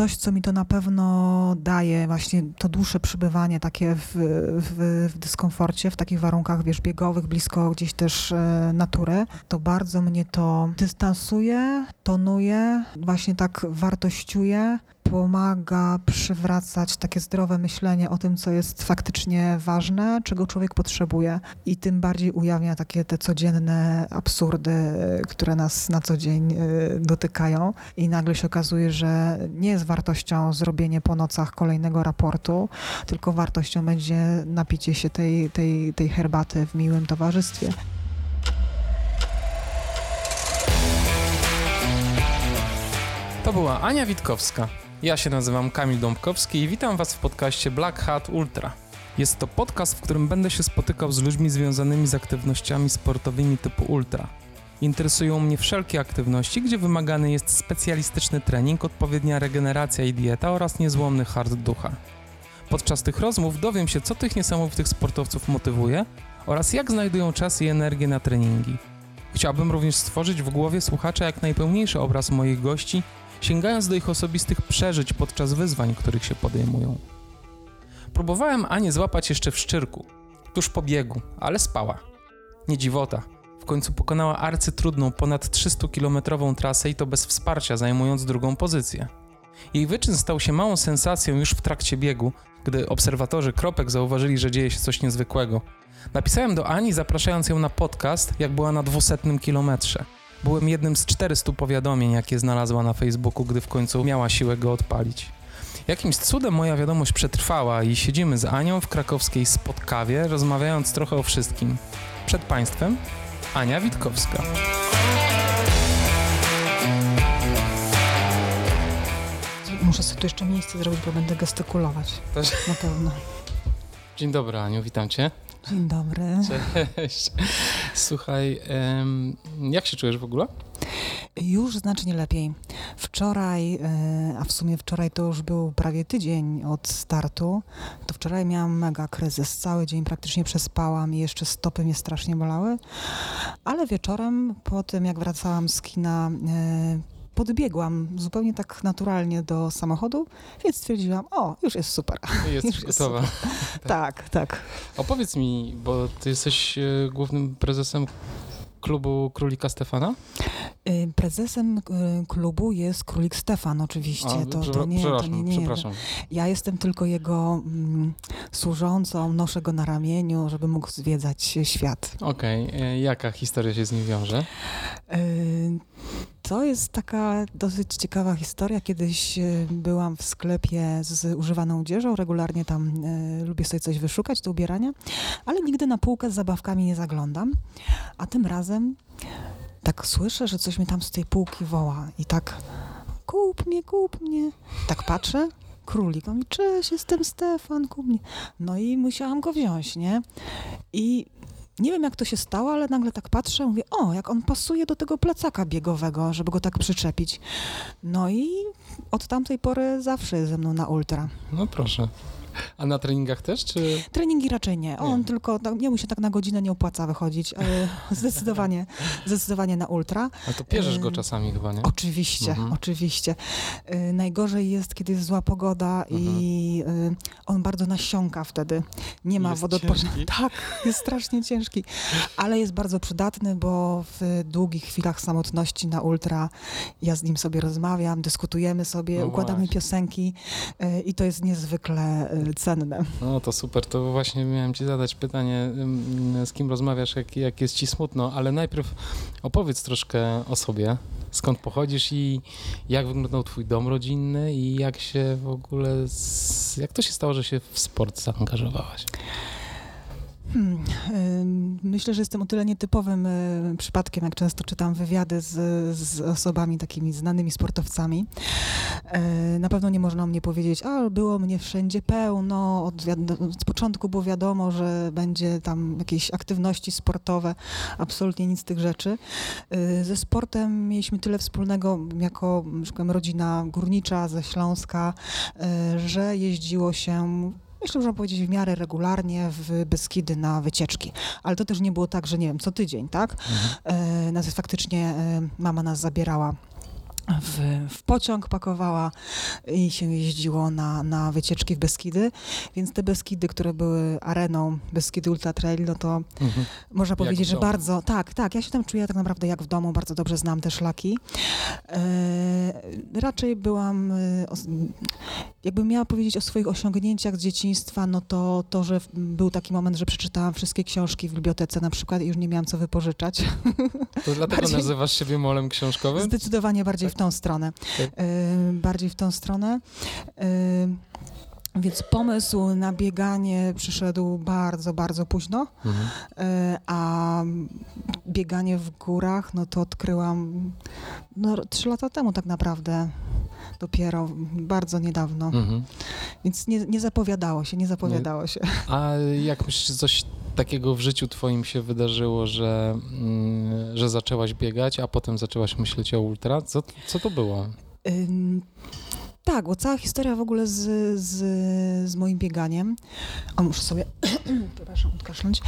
coś, co mi to na pewno daje, właśnie to dłuższe przybywanie takie w, w, w dyskomforcie, w takich warunkach, wiesz, biegowych, blisko gdzieś też e, natury, to bardzo mnie to dystansuje, tonuje, właśnie tak wartościuje pomaga przywracać takie zdrowe myślenie o tym, co jest faktycznie ważne, czego człowiek potrzebuje i tym bardziej ujawnia takie te codzienne absurdy, które nas na co dzień y, dotykają i nagle się okazuje, że nie jest wartością zrobienie po nocach kolejnego raportu, tylko wartością będzie napicie się tej, tej, tej herbaty w miłym towarzystwie. To była Ania Witkowska. Ja się nazywam Kamil Dąbkowski i witam Was w podcaście Black Hat Ultra. Jest to podcast, w którym będę się spotykał z ludźmi związanymi z aktywnościami sportowymi typu ultra. Interesują mnie wszelkie aktywności, gdzie wymagany jest specjalistyczny trening, odpowiednia regeneracja i dieta oraz niezłomny hard ducha. Podczas tych rozmów dowiem się, co tych niesamowitych sportowców motywuje oraz jak znajdują czas i energię na treningi. Chciałbym również stworzyć w głowie słuchacza jak najpełniejszy obraz moich gości sięgając do ich osobistych przeżyć podczas wyzwań, których się podejmują. Próbowałem Anię złapać jeszcze w szczyrku, tuż po biegu, ale spała. Nie dziwota. W końcu pokonała arcytrudną, ponad 300-kilometrową trasę i to bez wsparcia, zajmując drugą pozycję. Jej wyczyn stał się małą sensacją już w trakcie biegu, gdy obserwatorzy kropek zauważyli, że dzieje się coś niezwykłego. Napisałem do Ani, zapraszając ją na podcast, jak była na dwusetnym kilometrze. Byłem jednym z 400 powiadomień, jakie znalazła na Facebooku, gdy w końcu miała siłę go odpalić. Jakimś cudem moja wiadomość przetrwała i siedzimy z Anią w krakowskiej spotkawie, rozmawiając trochę o wszystkim. Przed Państwem Ania Witkowska. Muszę sobie tu jeszcze miejsce zrobić, bo będę gestykulować. Też? Na pewno. Dzień dobry, Aniu, witam Cię. Dzień dobry. Cześć. Słuchaj, jak się czujesz w ogóle? Już znacznie lepiej. Wczoraj, e, a w sumie wczoraj to już był prawie tydzień od startu, to wczoraj miałam mega kryzys. Cały dzień praktycznie przespałam i jeszcze stopy mnie strasznie bolały, ale wieczorem po tym jak wracałam z kina e, podbiegłam zupełnie tak naturalnie do samochodu, więc stwierdziłam, o, już jest super. Jest już gotowa. Jest tak, tak. Opowiedz mi, bo ty jesteś e, głównym prezesem klubu Królika Stefana? Y, prezesem y, klubu jest Królik Stefan, oczywiście. A, to, to, nie, to nie, nie. Przepraszam. Ja jestem tylko jego mm, służącą, noszę go na ramieniu, żeby mógł zwiedzać świat. Okej, okay. E, jaka historia się z nim wiąże? To jest taka dosyć ciekawa historia. Kiedyś e, byłam w sklepie z używaną odzieżą, regularnie tam e, lubię sobie coś wyszukać do ubierania, ale nigdy na półkę z zabawkami nie zaglądam. A tym razem tak słyszę, że coś mi tam z tej półki woła i tak kup mnie, kup mnie. Tak patrzę, królik. On mi, cześć, jestem Stefan, kup mnie. No i musiałam go wziąć, nie? I nie wiem, jak to się stało, ale nagle tak patrzę, mówię, o, jak on pasuje do tego plecaka biegowego, żeby go tak przyczepić. No i od tamtej pory zawsze jest ze mną na ultra. No proszę. A na treningach też, czy? Treningi raczej nie. On nie. tylko, nie mu się tak na godzinę nie opłaca wychodzić. zdecydowanie, zdecydowanie na ultra. A to pierzesz go czasami chyba, nie? Oczywiście, mhm. oczywiście. Y, najgorzej jest, kiedy jest zła pogoda mhm. i on bardzo nasiąka wtedy. Nie ma wodoodporności. Tak, jest strasznie ciężki. Ale jest bardzo przydatny, bo w długich chwilach samotności na ultra ja z nim sobie rozmawiam, dyskutujemy sobie, no układamy właśnie. piosenki i to jest niezwykle cenne. No to super, to właśnie miałem ci zadać pytanie, z kim rozmawiasz, jak, jak jest ci smutno, ale najpierw opowiedz troszkę o sobie, skąd pochodzisz i jak wyglądał twój dom rodzinny i jak się w ogóle, jak to się stało, że się w sport zaangażowałaś? Hmm, myślę, że jestem o tyle nietypowym y, przypadkiem, jak często czytam wywiady z, z osobami takimi znanymi sportowcami. Y, na pewno nie można o mnie powiedzieć, a było mnie wszędzie pełno, od, od początku było wiadomo, że będzie tam jakieś aktywności sportowe, absolutnie nic z tych rzeczy. Y, ze sportem mieliśmy tyle wspólnego jako rodzina górnicza ze Śląska, że jeździło się myślę, że można powiedzieć w miarę regularnie w Beskidy na wycieczki. Ale to też nie było tak, że nie wiem, co tydzień, tak? Mhm. E, nas faktycznie e, mama nas zabierała w, w, pociąg pakowała i się jeździło na, na wycieczki w Beskidy, więc te Beskidy, które były areną Beskidy Ultra Trail, no to mhm. można powiedzieć, że bardzo, tak, tak, ja się tam czuję tak naprawdę jak w domu, bardzo dobrze znam te szlaki. E, raczej byłam, e, jakbym miała powiedzieć o swoich osiągnięciach z dzieciństwa, no to to, że był taki moment, że przeczytałam wszystkie książki w bibliotece na przykład i już nie miałam co wypożyczać. To dlatego bardziej, nazywasz siebie molem książkowym? Zdecydowanie bardziej w tą stronę. Tak. Y, bardziej w tą stronę. Y, więc pomysł na bieganie przyszedł bardzo, bardzo późno, mhm. Y, a bieganie w górach, no to odkryłam no, trzy lata temu tak naprawdę dopiero bardzo niedawno. Mhm. Więc nie, nie, zapowiadało się, nie zapowiadało się. A jak myślisz, coś takiego w życiu twoim się wydarzyło, że, mm, że zaczęłaś biegać, a potem zaczęłaś myśleć o ultra? Co, co to było? Ym, tak, bo cała historia w ogóle z, z, z moim bieganiem, o muszę sobie, przepraszam, odkaszląć,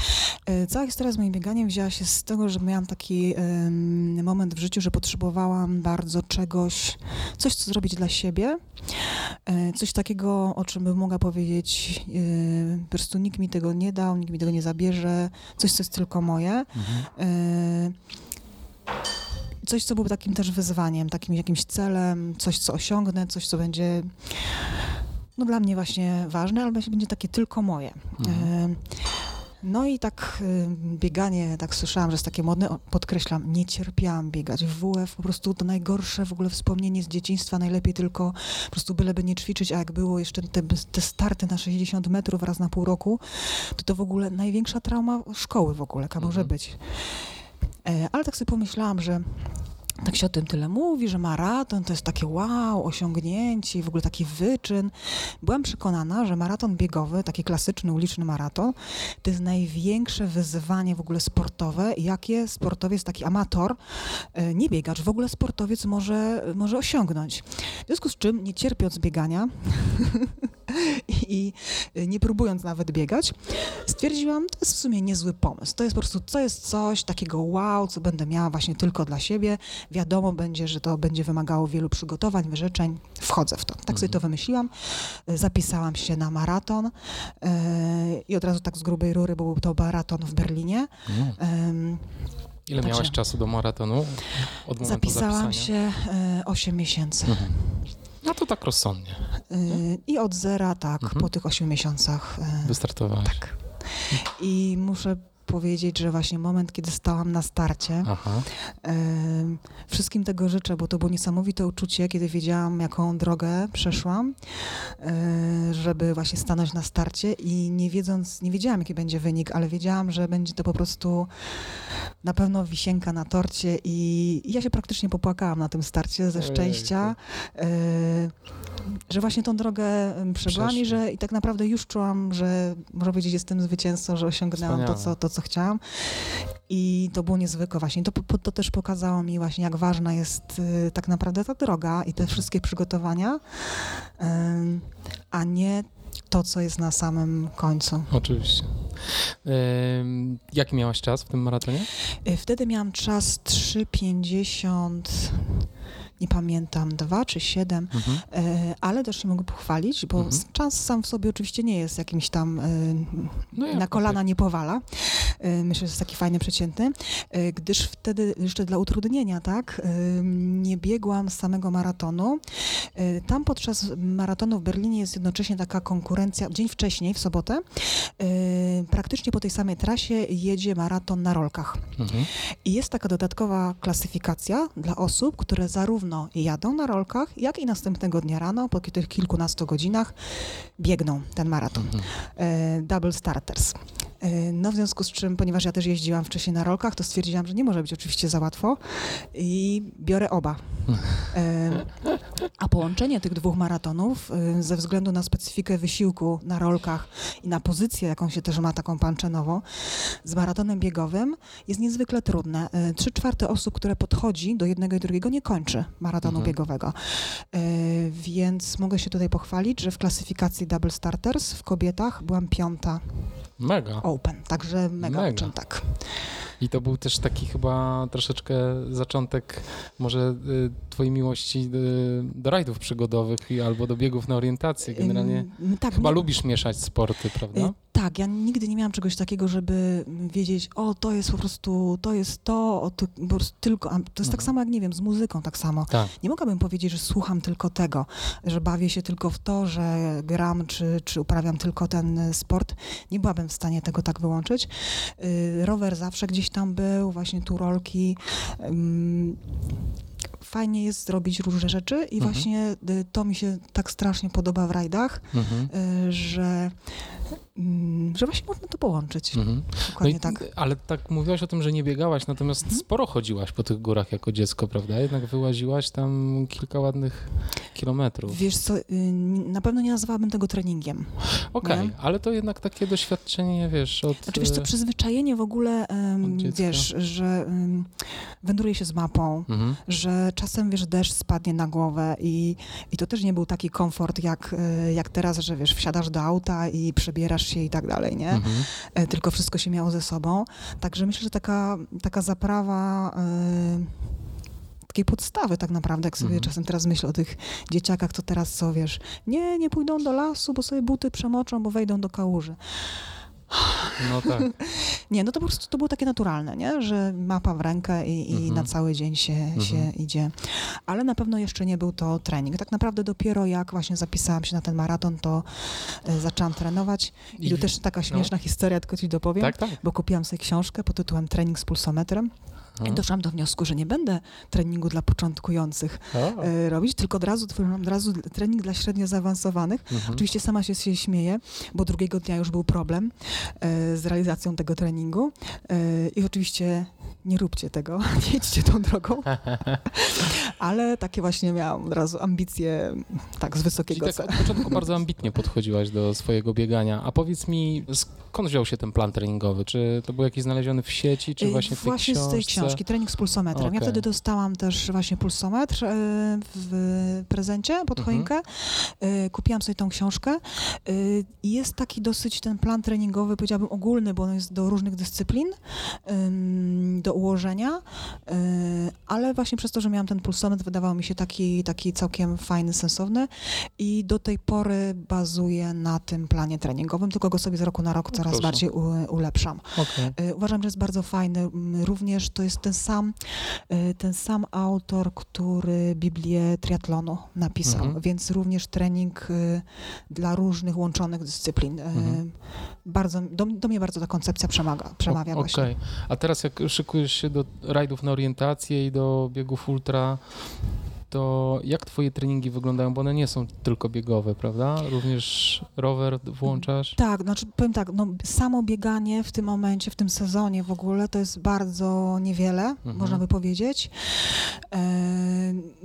e, cała historia z moim bieganiem wzięła się z tego, że miałam taki um, moment w życiu, że potrzebowałam bardzo czegoś, coś co zrobić dla siebie, e, coś takiego, o czym bym mogła powiedzieć, e, po prostu nikt mi tego nie dał, nikt mi tego nie zabierze, coś, co jest tylko moje. Mhm coś, co było takim też wyzwaniem, takim jakimś celem, coś, co osiągnę, coś, co będzie no, dla mnie właśnie ważne, ale będzie takie tylko moje. Mhm. No i tak bieganie, tak słyszałam, że jest takie modne, podkreślam, nie cierpiałam biegać. W WF po prostu to najgorsze w ogóle wspomnienie z dzieciństwa, najlepiej tylko po prostu byleby nie ćwiczyć, a jak było jeszcze te, te starty na 60 metrów raz na pół roku, to to w ogóle największa trauma szkoły w ogóle, jaka mhm. może być. E, ale tak sobie pomyślałam, że tak się o tym tyle mówi, że maraton to jest takie wow, osiągnięcie w ogóle taki wyczyn. Byłam przekonana, że maraton biegowy, taki klasyczny uliczny maraton, to jest największe wyzwanie w ogóle sportowe, jakie sportowiec, taki amator, e, nie biegacz, w ogóle sportowiec może, może osiągnąć. W związku z czym, nie cierpiąc biegania, i nie próbując nawet biegać, stwierdziłam, to jest w sumie niezły pomysł. To jest po prostu, to jest coś takiego wow, co będę miała właśnie tylko dla siebie. Wiadomo będzie, że to będzie wymagało wielu przygotowań, wyrzeczeń. Wchodzę w to. Tak mhm. sobie to wymyśliłam. Zapisałam się na maraton yy, i od razu tak z grubej rury, był to maraton w Berlinie. Mhm. Ile Także miałaś czasu do maratonu? Od Zapisałam się y, 8 miesięcy. Mhm. No to tak rozsądnie. I od zera, tak, mhm. po tych 8 miesiącach. Yy, Wystartowałaś. Tak. I muszę powiedzieć, że właśnie moment, kiedy stałam na starcie, e, wszystkim tego życzę, bo to było niesamowite uczucie, kiedy wiedziałam, jaką drogę przeszłam, e, żeby właśnie stanąć na starcie i nie wiedząc, nie wiedziałam, jaki będzie wynik, ale wiedziałam, że będzie to po prostu na pewno wisienka na torcie i, ja się praktycznie popłakałam na tym starcie ze szczęścia. E, że właśnie tą drogę przebyłam i że i tak naprawdę już czułam, że można powiedzieć, jestem zwycięzcą, że osiągnęłam to co, to, co chciałam. I to było niezwykłe właśnie. To, to też pokazało mi właśnie, jak ważna jest y, tak naprawdę ta droga i te wszystkie przygotowania, a nie to, co jest na samym końcu. Oczywiście. jaki miałaś czas w tym maratonie? Y, wtedy miałam czas 3,50 nie pamiętam, dwa czy siedem, mhm. E, ale też się mogę pochwalić, bo mhm. czas sam w sobie oczywiście nie jest jakimś tam e, no na kolana nie powala. E, myślę, że jest taki fajny, przeciętny, gdyż wtedy jeszcze dla utrudnienia, tak, nie biegłam z samego maratonu. Tam podczas maratonu w Berlinie jest jednocześnie taka konkurencja, dzień wcześniej, w sobotę, praktycznie po tej samej trasie jedzie maraton na rolkach. Mhm. I jest taka dodatkowa klasyfikacja dla osób, które zarówno zarówno jadą na rolkach, jak i następnego dnia rano, po tych kilkunastu godzinach, biegną ten maraton. Mhm. E, double starters. E, no w związku z czym, ponieważ ja też jeździłam wcześniej na rolkach, to stwierdziłam, że nie może być oczywiście za łatwo i biorę oba. E, a połączenie tych dwóch maratonów e, ze względu na specyfikę wysiłku na rolkach i na pozycję, jaką się też ma taką panczenową, z maratonem biegowym jest niezwykle trudne. Trzy czwarte osób, które podchodzi do jednego i drugiego nie kończy maratonu mhm. biegowego. Więc mogę się tutaj pochwalić, że w klasyfikacji double starters w kobietach byłam piąta Mega. Open, także mega, Mega. mega. tak. I to był też taki chyba troszeczkę zaczątek może y, twojej miłości y, do rajdów przygodowych albo do biegów na orientację. Generalnie Ym, tak, chyba nie- lubisz mieszać sporty, prawda? Y, Tak, ja nigdy nie miałam czegoś takiego, żeby wiedzieć, o to jest po prostu, to jest to, o, to, po prostu tylko, to jest tak Mhm. samo jak, nie wiem, z muzyką tak samo. Tak. Nie mogłabym powiedzieć, że słucham tylko tego, że bawię się tylko w to, że gram, czy, czy uprawiam tylko ten sport. Nie byłabym w stanie tego tak wyłączyć. Rower zawsze gdzieś tam był, właśnie tu rolki. Fajnie jest zrobić różne rzeczy i Mhm. właśnie y, to mi się tak strasznie podoba w rajdach, Mhm. y, że, mm, że właśnie można to połączyć. Mhm. No i, tak. Ale tak mówiłaś o tym, że nie biegałaś, natomiast Mhm. sporo chodziłaś po tych górach jako dziecko, prawda? Jednak wyłaziłaś tam kilka ładnych kilometrów. Wiesz co, y, na pewno nie nazwałabym tego treningiem. Okej, nie? ale to jednak takie doświadczenie, wiesz, od... Znaczy, wiesz co, przyzwyczajenie w ogóle, wiesz, że um, wędruje się z mapą, Mhm. że czasem, wiesz, deszcz spadnie na głowę i, i to też nie był taki komfort jak, e, jak teraz, że wiesz, wsiadasz do auta i przebierasz się i tak dalej, nie? Mhm. E, Tylko wszystko się miało ze sobą. Także myślę, że taka, taka zaprawa... e, Takiej podstawy tak naprawdę, jak sobie Mhm. czasem teraz myślę o tych dzieciakach, to teraz co, wiesz, nie, nie pójdą do lasu, bo sobie buty przemoczą, bo wejdą do kałuży. No tak. Nie, no to po prostu to było takie naturalne, nie? że mapa w rękę i, i Mhm. na cały dzień się, się Mhm. idzie. Ale na pewno jeszcze nie był to trening. Tak naprawdę dopiero jak właśnie zapisałam się na ten maraton, to e, zaczęłam trenować. I, tu też taka śmieszna historia, tylko ci dopowiem. Tak, tak. Bo kupiłam sobie książkę pod tytułem Trening z pulsometrem i Mhm. doszłam do wniosku, że nie będę treningu dla początkujących e, robić, tylko od razu tworzyłam od razu trening dla średnio zaawansowanych. Mhm. Oczywiście sama się, się śmieję, bo drugiego dnia już był problem e, z realizacją tego treningu e, i oczywiście nie róbcie tego, nie idźcie tą drogą, ale takie właśnie miałam od razu ambicje tak z Czyli wysokiego tak C. od początku bardzo ambitnie podchodziłaś do swojego biegania. A powiedz mi, skąd wziął się ten plan treningowy? Czy to był jakiś znaleziony w sieci, czy Y, właśnie w tej Właśnie książce? z tej książki, trening z pulsometrem. Okej. Ja wtedy dostałam też właśnie pulsometr e, w prezencie pod Mhm. choinkę. E, Kupiłam sobie tą książkę i jest taki dosyć ten plan treningowy, powiedziałabym ogólny, bo on jest do różnych dyscyplin, ym, do ułożenia, e, ale właśnie przez to, że miałam ten pulsometr, wydawał mi się taki, taki całkiem fajny, sensowny i do tej pory bazuję na tym planie treningowym, tylko go sobie z roku na rok No coraz proszę. bardziej u, ulepszam. Okej. Y, Uważam, że jest bardzo fajny. Mm, Również to jest ten sam, y, ten sam autor, który Biblię triatlonu napisał, Mhm. więc również trening y, dla różnych łączonych dyscyplin. Y, Mhm. Bardzo, do, do mnie bardzo ta koncepcja przemaga, przemawia O- właśnie. Okej. A teraz jak szykujesz się do rajdów na orientację i do biegów ultra, to jak twoje treningi wyglądają? Bo one nie są tylko biegowe, prawda? Również rower włączasz? Tak, znaczy powiem tak, no, samo bieganie w tym momencie, w tym sezonie w ogóle to jest bardzo niewiele, Mhm. można by powiedzieć. E,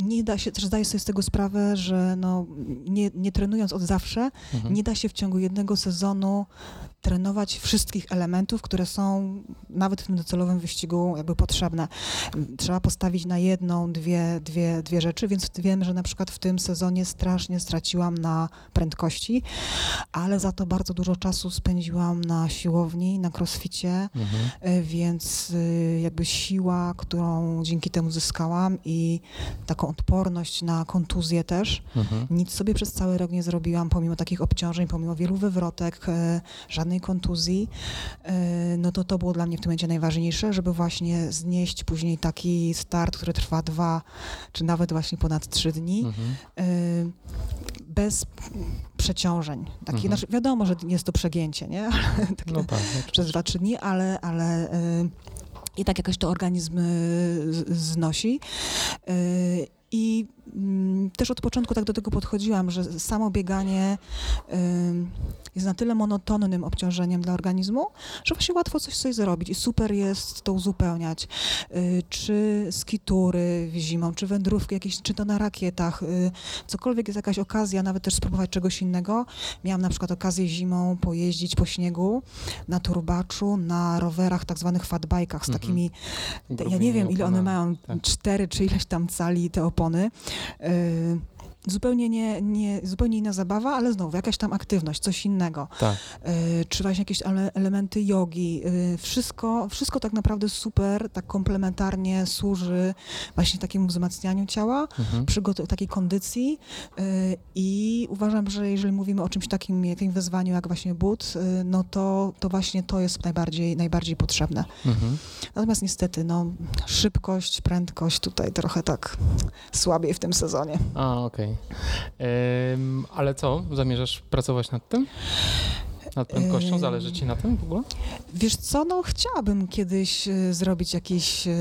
nie da się, też zdaję sobie z tego sprawę, że no, nie, nie trenując od zawsze, Mhm. nie da się w ciągu jednego sezonu trenować wszystkich elementów, które są nawet w tym docelowym wyścigu jakby potrzebne. Trzeba postawić na jedną, dwie, dwie, dwie rzeczy, więc wiem, że na przykład w tym sezonie strasznie straciłam na prędkości, ale za to bardzo dużo czasu spędziłam na siłowni, na crossficie, Mhm. więc y, jakby siła, którą dzięki temu zyskałam i taką odporność na kontuzję też, Mhm. nic sobie przez cały rok nie zrobiłam, pomimo takich obciążeń, pomimo wielu wywrotek, e, żadnej kontuzji, e, no to to było dla mnie w tym momencie najważniejsze, żeby właśnie znieść później taki start, który trwa dwa, czy nawet właśnie ponad trzy dni, Mhm. e, bez przeciążeń. Takich, Mhm. znaczy wiadomo, że jest to przegięcie, nie? Takie No tak. przez dwa, trzy dni, ale, ale y, i tak jakoś to organizm znosi. I też od początku tak do tego podchodziłam, że samo bieganie jest na tyle monotonnym obciążeniem dla organizmu, że właśnie łatwo coś sobie zrobić i super jest to uzupełniać. Y, Czy skitury zimą, czy wędrówki jakieś, czy to na rakietach, y, cokolwiek jest jakaś okazja, nawet też spróbować czegoś innego. Miałam na przykład okazję zimą pojeździć po śniegu na turbaczu, na rowerach, tak zwanych fatbajkach z Mhm. takimi, te, ja Grubymi nie wiem ile one mają, tak. cztery czy ileś tam cali te opony. Yy, zupełnie, nie, nie, zupełnie inna zabawa, ale znowu jakaś tam aktywność, coś innego. Tak. Czy właśnie jakieś ele elementy jogi. Y, wszystko, wszystko tak naprawdę super, tak komplementarnie służy właśnie takiemu wzmacnianiu ciała, Mhm. takiej kondycji y, i uważam, że jeżeli mówimy o czymś takim, takim wyzwaniu jak właśnie but, no to, to właśnie to jest najbardziej, najbardziej potrzebne. Mhm. Natomiast niestety, no, szybkość, prędkość tutaj trochę tak słabiej w tym sezonie. A, okej. Em, Ale co, zamierzasz pracować nad tym? Nad prędkością? Zależy ci na tym w ogóle? Wiesz co, no chciałabym kiedyś e, zrobić jakiś e,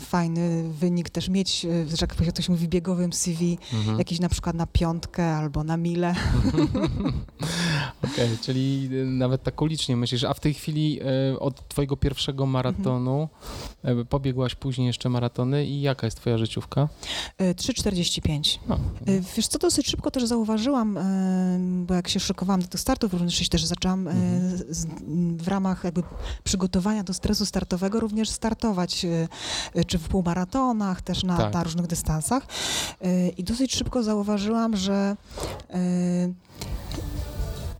fajny wynik, też mieć, e, że jak ktoś mówi, biegowym CV, Mhm. jakiś na przykład na piątkę albo na milę. Okej, czyli y, nawet tak ulicznie myślisz, a w tej chwili od twojego pierwszego maratonu y, pobiegłaś później jeszcze maratony i jaka jest twoja życiówka? E, 3,45. No. Wiesz co, dosyć szybko też zauważyłam, bo jak się szykowałam do tych startów, również też zaczęłam e, Mhm. w ramach jakby przygotowania do stresu startowego również startować, e, e, czy w półmaratonach, też na, Tak. na różnych dystansach. I dosyć szybko zauważyłam, że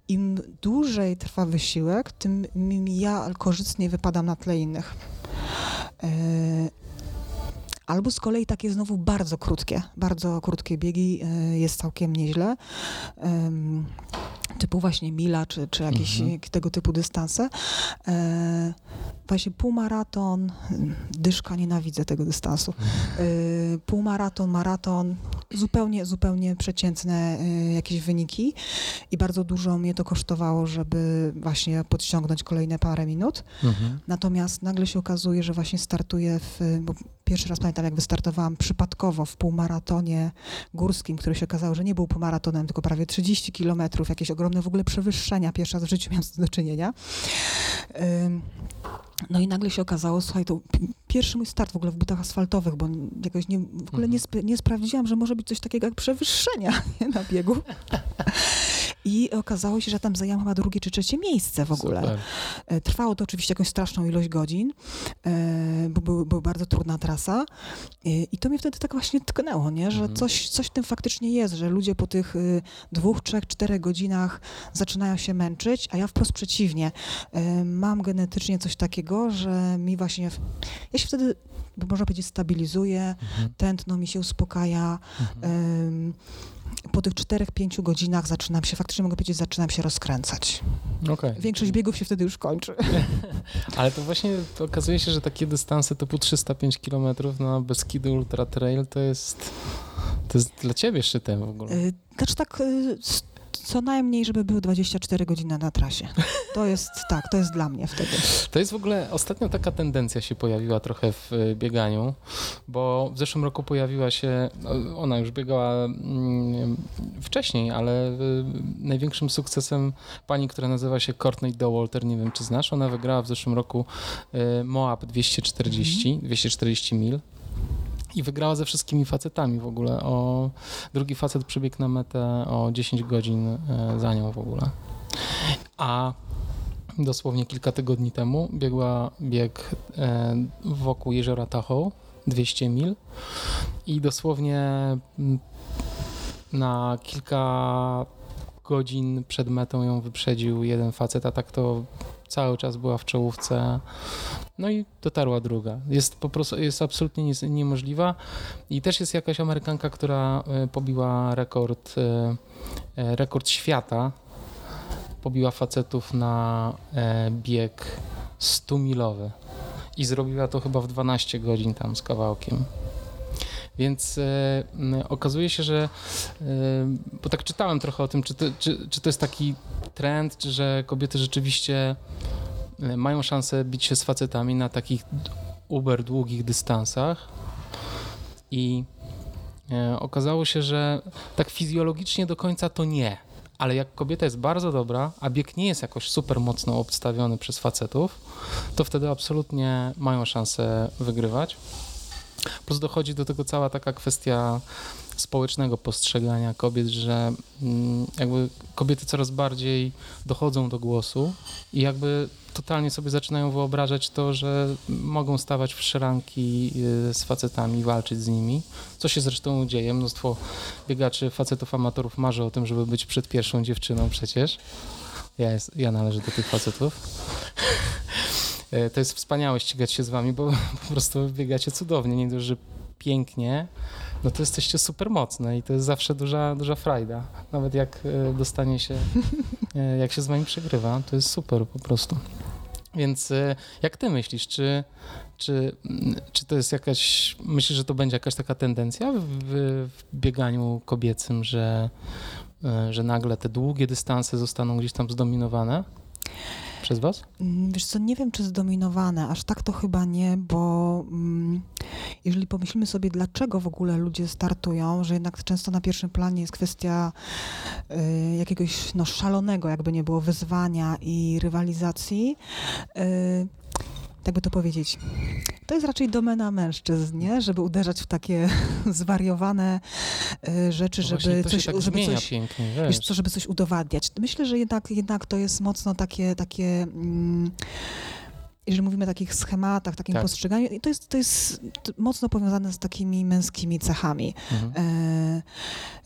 im dłużej trwa wysiłek, tym ja korzystniej wypadam na tle innych. Albo z kolei takie znowu bardzo krótkie, bardzo krótkie biegi jest całkiem nieźle. Typu właśnie mila, czy, czy jakieś Mhm. tego typu dystanse. E, właśnie półmaraton, dyszka, nienawidzę tego dystansu. E, półmaraton, maraton, zupełnie, zupełnie przeciętne e, jakieś wyniki i bardzo dużo mnie to kosztowało, żeby właśnie podciągnąć kolejne parę minut. Mhm. Natomiast nagle się okazuje, że właśnie startuję w, bo pierwszy raz pamiętam, jak wystartowałam przypadkowo w półmaratonie górskim, który się okazało, że nie był półmaratonem, tylko prawie 30 kilometrów, jakieś ogromne w ogóle przewyższenia, pierwszy raz w życiu miałam z do czynienia. No i nagle się okazało, słuchaj, to pi- pierwszy mój start w ogóle w butach asfaltowych, bo jakoś nie, w ogóle nie, sp- nie sprawdziłam, że może być coś takiego jak przewyższenia nie, na biegu. I okazało się, że tam zajęłam chyba drugie czy trzecie miejsce w ogóle. Super. E, Trwało to oczywiście jakąś straszną ilość godzin, e, bo była był bardzo trudna trasa. E, I to mnie wtedy tak właśnie tknęło, nie? że Mhm. coś, coś w tym faktycznie jest, że ludzie po tych y, dwóch, trzech, czterech godzinach zaczynają się męczyć, a ja wprost przeciwnie. Mam genetycznie coś takiego, że mi właśnie, ja się wtedy, można powiedzieć, stabilizuję, Mhm. tętno mi się uspokaja. Mhm. Po tych czterech, pięciu godzinach zaczynam się, faktycznie mogę powiedzieć, zaczynam się rozkręcać. Okej. Większość biegów się wtedy już kończy. Ale to właśnie to okazuje się, że takie dystanse typu 305 km na Beskidy Ultra Trail to jest, to jest dla ciebie szczytem w ogóle. Y, Znaczy tak, y, co najmniej, żeby były 24 godziny na trasie. To jest, tak, to jest dla mnie wtedy. To jest w ogóle, ostatnio taka tendencja się pojawiła trochę w y, bieganiu, bo w zeszłym roku pojawiła się, no, ona już biegała mm, wcześniej, ale y, największym sukcesem pani, która nazywa się Courtney Dowalter, nie wiem czy znasz, ona wygrała w zeszłym roku y, Moab 240, 240 mil. I wygrała ze wszystkimi facetami w ogóle. O, drugi facet przybiegł na metę o 10 godzin e, za nią w ogóle. A dosłownie kilka tygodni temu biegła bieg e, wokół jeziora Tahoe, 200 mil i dosłownie mm, na kilka godzin przed metą ją wyprzedził jeden facet, a tak to cały czas była w czołówce. No i dotarła druga. Jest po prostu, jest absolutnie nies- niemożliwa i też jest jakaś Amerykanka, która e, pobiła rekord, e, e, rekord świata pobiła facetów na bieg 100-milowy i zrobiła to chyba w 12 godzin tam z kawałkiem. Więc e, okazuje się, że e, bo tak czytałem trochę o tym, czy to, czy, czy to jest taki trend, czy że kobiety rzeczywiście e, mają szansę bić się z facetami na takich uber długich dystansach i okazało się, że tak fizjologicznie do końca to nie. Ale jak kobieta jest bardzo dobra, a bieg nie jest jakoś super mocno obstawiony przez facetów, to wtedy absolutnie mają szansę wygrywać. Plus dochodzi do tego cała taka kwestia społecznego postrzegania kobiet, że mm, jakby kobiety coraz bardziej dochodzą do głosu i jakby totalnie sobie zaczynają wyobrażać to, że mogą stawać w szranki y, z facetami, walczyć z nimi, co się zresztą dzieje. Mnóstwo biegaczy, facetów, amatorów marzy o tym, żeby być przed pierwszą dziewczyną przecież. Ja, jest, ja należę do tych facetów. E, to jest wspaniałe ścigać się z wami, bo po prostu biegacie cudownie, nie dość, że pięknie, no to jesteście super mocne i to jest zawsze duża, duża frajda. Nawet jak e, dostanie się, e, jak się z wami przegrywa, to jest super po prostu. Więc jak ty myślisz, czy, czy, mm, czy to jest jakaś, myślisz, że to będzie jakaś taka tendencja w, w bieganiu kobiecym, że, że nagle te długie dystanse zostaną gdzieś tam zdominowane? Przez was? Mm, wiesz co, nie wiem, czy zdominowane, aż tak to chyba nie, bo mm, jeżeli pomyślimy sobie, dlaczego w ogóle ludzie startują, że jednak często na pierwszym planie jest kwestia y, jakiegoś no, szalonego, jakby nie było, wyzwania i rywalizacji, y, tak by to powiedzieć, to jest raczej domena mężczyzn, nie? żeby uderzać w takie zwariowane y, rzeczy, no żeby coś, tak żeby coś, pięknie, wiesz co, żeby coś udowadniać. Myślę, że jednak, jednak to jest mocno takie, takie mm, jeżeli mówimy o takich schematach, takim tak. postrzeganiu, to jest, to jest mocno powiązane z takimi męskimi cechami. Mhm. E,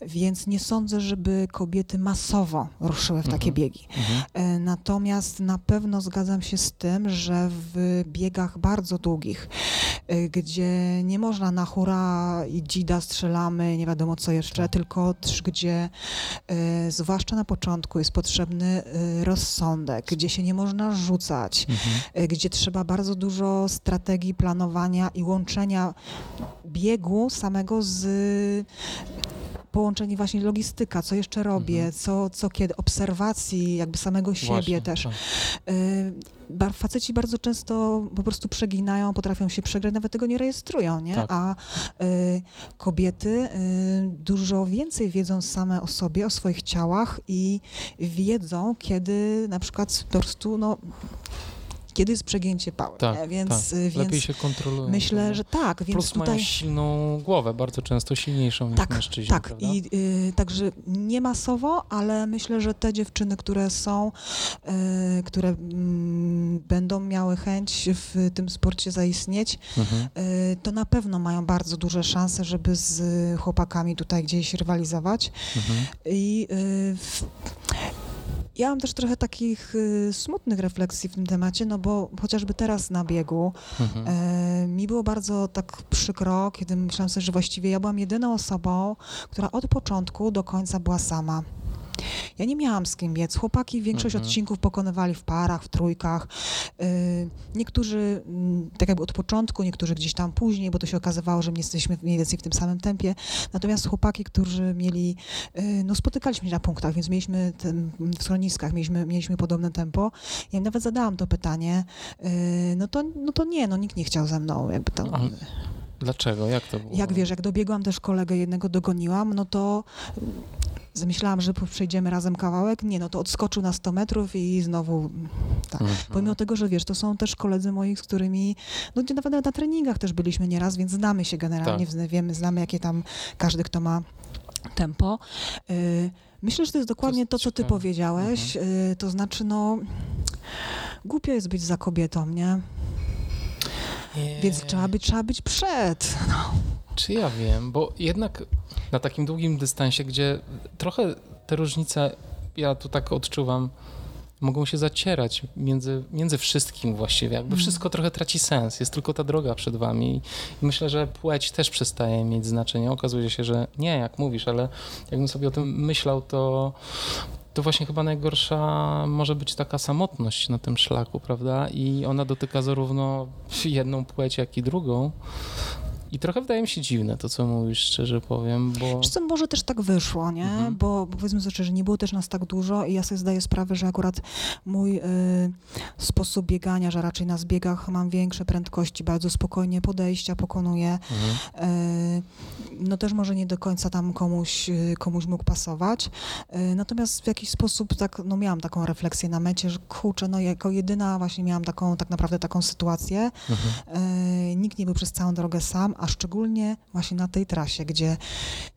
więc nie sądzę, żeby kobiety masowo ruszyły w takie mhm. biegi. Mhm. E, natomiast na pewno zgadzam się z tym, że w biegach bardzo długich, e, gdzie nie można na hura i dzida strzelamy, nie wiadomo co jeszcze, tak. tylko gdzie e, zwłaszcza na początku jest potrzebny e, rozsądek, gdzie się nie można rzucać, mhm. E, gdzie gdzie trzeba bardzo dużo strategii, planowania i łączenia biegu samego z połączenie właśnie logistyka, co jeszcze robię, mhm. co, co kiedy, obserwacji jakby samego siebie właśnie, też. Tak. Y, faceci bardzo często po prostu przeginają, potrafią się przegrać, nawet tego nie rejestrują, nie? Tak. A y, kobiety y, dużo więcej wiedzą same o sobie, o swoich ciałach i wiedzą, kiedy na przykład po prostu, no kiedy jest przegięcie pały. Tak, więc, tak. więc Lepiej się kontroluje. Myślę, że tak. Więc Plus tutaj... mają silną głowę, bardzo często silniejszą tak, niż mężczyźni. Tak, prawda? i y, także nie masowo, ale myślę, że te dziewczyny, które są, y, które y, będą miały chęć w tym sporcie zaistnieć, mhm. Y, to na pewno mają bardzo duże szanse, żeby z chłopakami tutaj gdzieś rywalizować. Mhm. I y, w, ja mam też trochę takich y, smutnych refleksji w tym temacie, no bo chociażby teraz na biegu mhm. e, mi było bardzo tak przykro, kiedy myślałam sobie, że właściwie ja byłam jedyną osobą, która od początku do końca była sama. Ja nie miałam z kim biec. Chłopaki większość mhm. odcinków pokonywali w parach, w trójkach. Y, niektórzy mm, tak jakby od początku, niektórzy gdzieś tam później, bo to się okazywało, że my jesteśmy mniej więcej w tym samym tempie. Natomiast chłopaki, którzy mieli, y, no spotykaliśmy się na punktach, więc mieliśmy ten, w schroniskach, mieliśmy, mieliśmy podobne tempo. Ja im nawet zadałam to pytanie, y, no to, no to nie, no nikt nie chciał ze mną jakby tam... Dlaczego? Jak to było? Jak wiesz, jak dobiegłam też kolegę jednego, dogoniłam, no to Zamyślałam, że przejdziemy razem kawałek. Nie, no to odskoczył na 100 metrów i znowu tak. Mhm. Pomimo tego, że wiesz, to są też koledzy moich, z którymi, no nawet na treningach też byliśmy nieraz, więc znamy się generalnie, tak. wiemy, znamy jakie tam każdy, kto ma tempo. Y, myślę, że to jest dokładnie to, co ty powiedziałeś. Mhm. Y, to znaczy, no, głupio jest być za kobietą, nie? nie. Więc trzeba być, trzeba być przed. No. Czy ja wiem, bo jednak na takim długim dystansie, gdzie trochę te różnice, ja tu tak odczuwam, mogą się zacierać między, między wszystkim właściwie. Jakby mm. wszystko trochę traci sens. Jest tylko ta droga przed wami. I myślę, że płeć też przestaje mieć znaczenie. Okazuje się, że nie, jak mówisz, ale jakbym sobie o tym myślał, to, to właśnie chyba najgorsza może być taka samotność na tym szlaku, prawda? I ona dotyka zarówno jedną płeć, jak i drugą. I trochę wydaje mi się dziwne to, co mówisz, szczerze powiem, bo... Wiesz co, może też tak wyszło, nie? Mhm. Bo, bo powiedzmy sobie szczerze, nie było też nas tak dużo i ja sobie zdaję sprawę, że akurat mój y, sposób biegania, że raczej na zbiegach mam większe prędkości, bardzo spokojnie podejścia pokonuję. Mhm. Y, no też może nie do końca tam komuś, y, komuś mógł pasować. Y, natomiast w jakiś sposób tak, no miałam taką refleksję na mecie, że kurczę, no jako jedyna właśnie miałam taką, tak naprawdę taką sytuację. Mhm. Y, nikt nie był przez całą drogę sam, a szczególnie właśnie na tej trasie, gdzie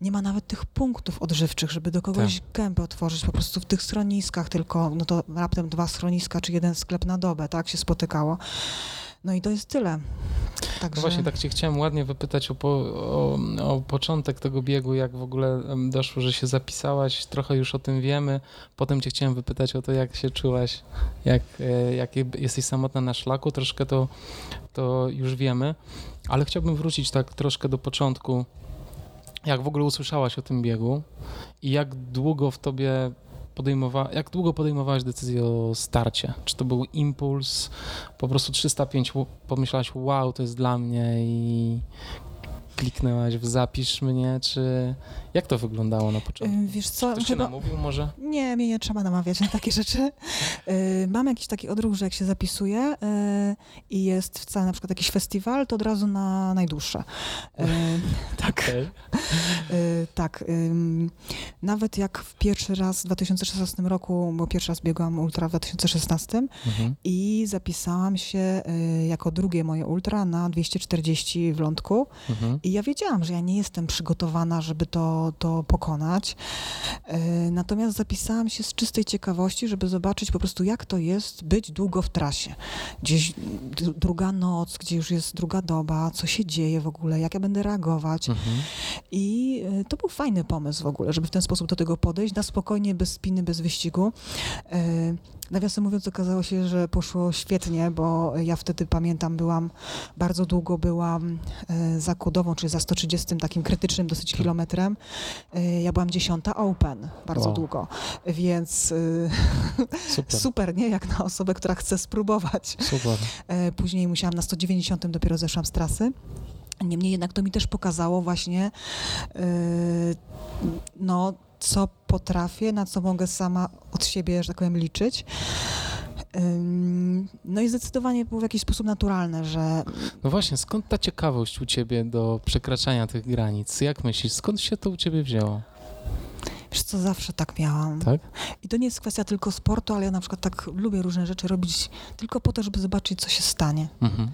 nie ma nawet tych punktów odżywczych, żeby do kogoś Tak. gębę otworzyć, po prostu w tych schroniskach tylko, no to raptem dwa schroniska, czy jeden sklep na dobę, tak się spotykało. No i to jest tyle. Także... No właśnie, tak cię chciałem ładnie wypytać o, po, o, o początek tego biegu, jak w ogóle doszło, że się zapisałaś, trochę już o tym wiemy. Potem cię chciałem wypytać o to, jak się czułaś, jak, e, jak jesteś samotna na szlaku, troszkę to, to już wiemy, ale chciałbym wrócić tak troszkę do początku. Jak w ogóle usłyszałaś o tym biegu i jak długo w tobie podejmowa- jak długo podejmowałaś decyzję o starcie? Czy to był impuls, po prostu 305 ł- pomyślałaś, wow, to jest dla mnie i kliknęłaś w zapisz mnie, czy jak to wyglądało na początku? Wiesz co, Ktoś cię namówił może? Nie, mnie nie trzeba namawiać na takie rzeczy. Y, Mam jakiś taki odruch, że jak się zapisuje y, i jest wcale na przykład jakiś festiwal, to od razu na najdłuższe. Y, Tak, Okej. y, tak. Nawet jak w pierwszy raz w 2016 roku, bo pierwszy raz biegłam ultra w 2016 Mhm. i zapisałam się jako drugie moje ultra na 240 w lądku. Mhm. I ja wiedziałam, że ja nie jestem przygotowana, żeby to, to pokonać. E, Natomiast zapisałam się z czystej ciekawości, żeby zobaczyć po prostu, jak to jest być długo w trasie. Gdzieś druga noc, gdzie już jest druga doba, co się dzieje w ogóle, jak ja będę reagować. Mhm. I e, to był fajny pomysł w ogóle, żeby w ten sposób do tego podejść, na spokojnie, bez spiny, bez wyścigu. Nawiasem mówiąc, okazało się, że poszło świetnie, bo ja wtedy pamiętam, byłam bardzo długo byłam e, za Kudową, czyli za 130 takim krytycznym dosyć Tak. kilometrem. E, Ja byłam dziesiąta open bardzo Wow. długo, więc e, Super, super, nie? Jak na osobę, która chce spróbować. super. Później musiałam na 190 dopiero zeszłam z trasy. Niemniej jednak to mi też pokazało właśnie, no, co potrafię, na co mogę sama od siebie, że tak powiem, liczyć. No i zdecydowanie było w jakiś sposób naturalne, że No właśnie, skąd ta ciekawość u ciebie do przekraczania tych granic? Jak myślisz, skąd się to u ciebie wzięło? Wiesz co, zawsze tak miałam. Tak? I to nie jest kwestia tylko sportu, ale ja na przykład tak lubię różne rzeczy robić tylko po to, żeby zobaczyć, co się stanie. Mhm.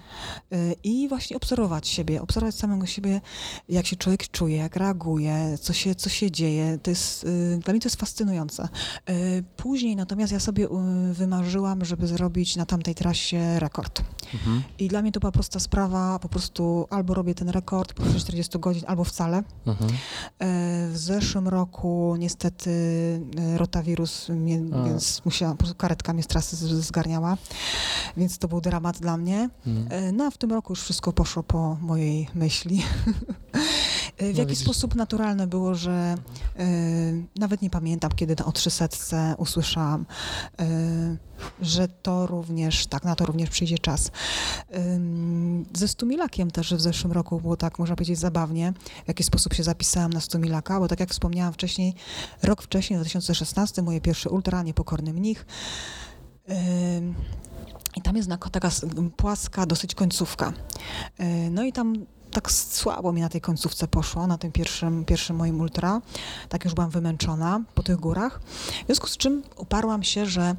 Y, I właśnie obserwować siebie, obserwować samego siebie, jak się człowiek czuje, jak reaguje, co się, co się dzieje. To jest, y, dla mnie to jest fascynujące. Y, Później natomiast ja sobie wymarzyłam, żeby zrobić na tamtej trasie rekord. Mhm. I dla mnie to była prosta sprawa, po prostu albo robię ten rekord po 40 godzin, albo wcale. Mhm. W zeszłym roku niestety e, rotawirus, mnie, więc musiałam, karetka mnie z trasy zgarniała, więc to był dramat dla mnie. Mhm. E, No a w tym roku już wszystko poszło po mojej myśli. E, W No jaki widzisz. sposób naturalne było, że e, nawet nie pamiętam, kiedy o 300 usłyszałam, e, że to również, tak, na to również przyjdzie czas. Ze Stumilakiem też w zeszłym roku było tak, można powiedzieć, zabawnie, w jaki sposób się zapisałam na Stumilaka, bo tak jak wspomniałam wcześniej, rok wcześniej, w 2016, moje pierwsze ultra, Niepokorny Mnich, i tam jest taka płaska dosyć końcówka. No i tam tak słabo mi na tej końcówce poszło, na tym pierwszym, pierwszym moim ultra. Tak już byłam wymęczona po tych górach. W związku z czym uparłam się, że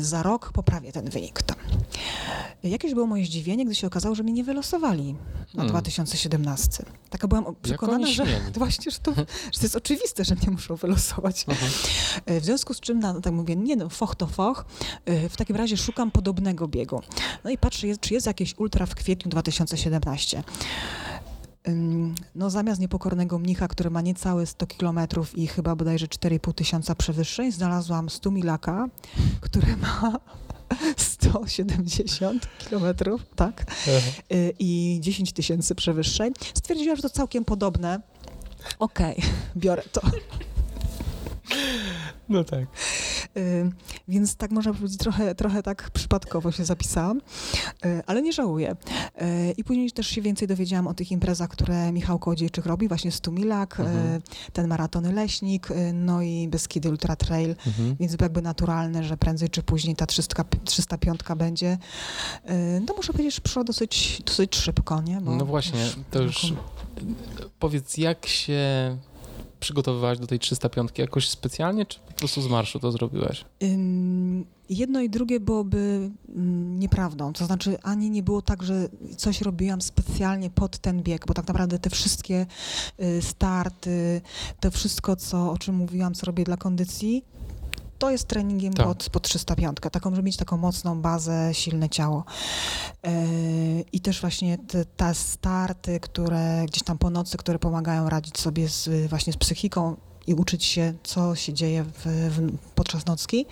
za rok poprawię ten wynik tam. Jakieś było moje zdziwienie, gdy się okazało, że mnie nie wylosowali na Hmm. 2017. Taka byłam przekonana, że, właśnie, że to, że to jest oczywiste, że mnie muszą wylosować. Mhm. E, W związku z czym, tak mówię, nie no, foch to foch, e, w takim razie szukam podobnego biegu. No i patrzę, jest, czy jest jakieś ultra w kwietniu 2017. No zamiast niepokornego mnicha, który ma niecałe 100 kilometrów i chyba bodajże 4,5 tysiąca przewyższeń, znalazłam Stumilaka, który ma 170 kilometrów, tak, y, i 10 tysięcy przewyższeń. Stwierdziłam, że to całkiem podobne. Okej, biorę to. No tak. Y, Więc tak można powiedzieć, trochę, trochę tak przypadkowo się zapisałam, y, ale nie żałuję. Y, I później też się więcej dowiedziałam o tych imprezach, które Michał Kołodziejczyk robi, właśnie Stumilak, Mhm. ten maratony Leśnik, no i Beskidy Ultra Trail, Mhm. więc jakby naturalne, że prędzej czy później ta 300, 305 będzie. No muszę powiedzieć, że przyszło dosyć, dosyć szybko, nie? Bo No właśnie, to już powiedz, jak się przygotowywałaś do tej 305 jakoś specjalnie, czy po prostu z marszu to zrobiłaś? Jedno i drugie byłoby mm, nieprawdą. To znaczy, ani nie było tak, że coś robiłam specjalnie pod ten bieg, bo tak naprawdę te wszystkie y, starty, to wszystko, co, o czym mówiłam, co robię dla kondycji, to jest treningiem tak. pod, pod 305, taką, żeby mieć taką mocną bazę, silne ciało. E, I też właśnie te, te starty, które gdzieś tam po nocy, które pomagają radzić sobie z, właśnie z psychiką, i uczyć się, co się dzieje w, w, podczas nocki.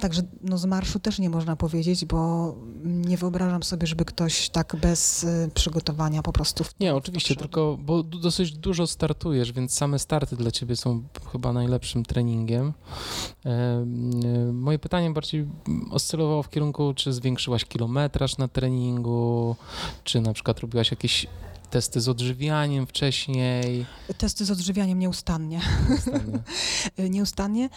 Także no, z marszu też nie można powiedzieć, bo nie wyobrażam sobie, żeby ktoś tak bez y, przygotowania po prostu. Nie, oczywiście, tylko bo dosyć dużo startujesz, więc same starty dla ciebie są chyba najlepszym treningiem. Y, moje pytanie bardziej oscylowało w kierunku, czy zwiększyłaś kilometraż na treningu, czy na przykład robiłaś jakieś testy z odżywianiem wcześniej. Testy z odżywianiem nieustannie. Nieustannie. nieustannie.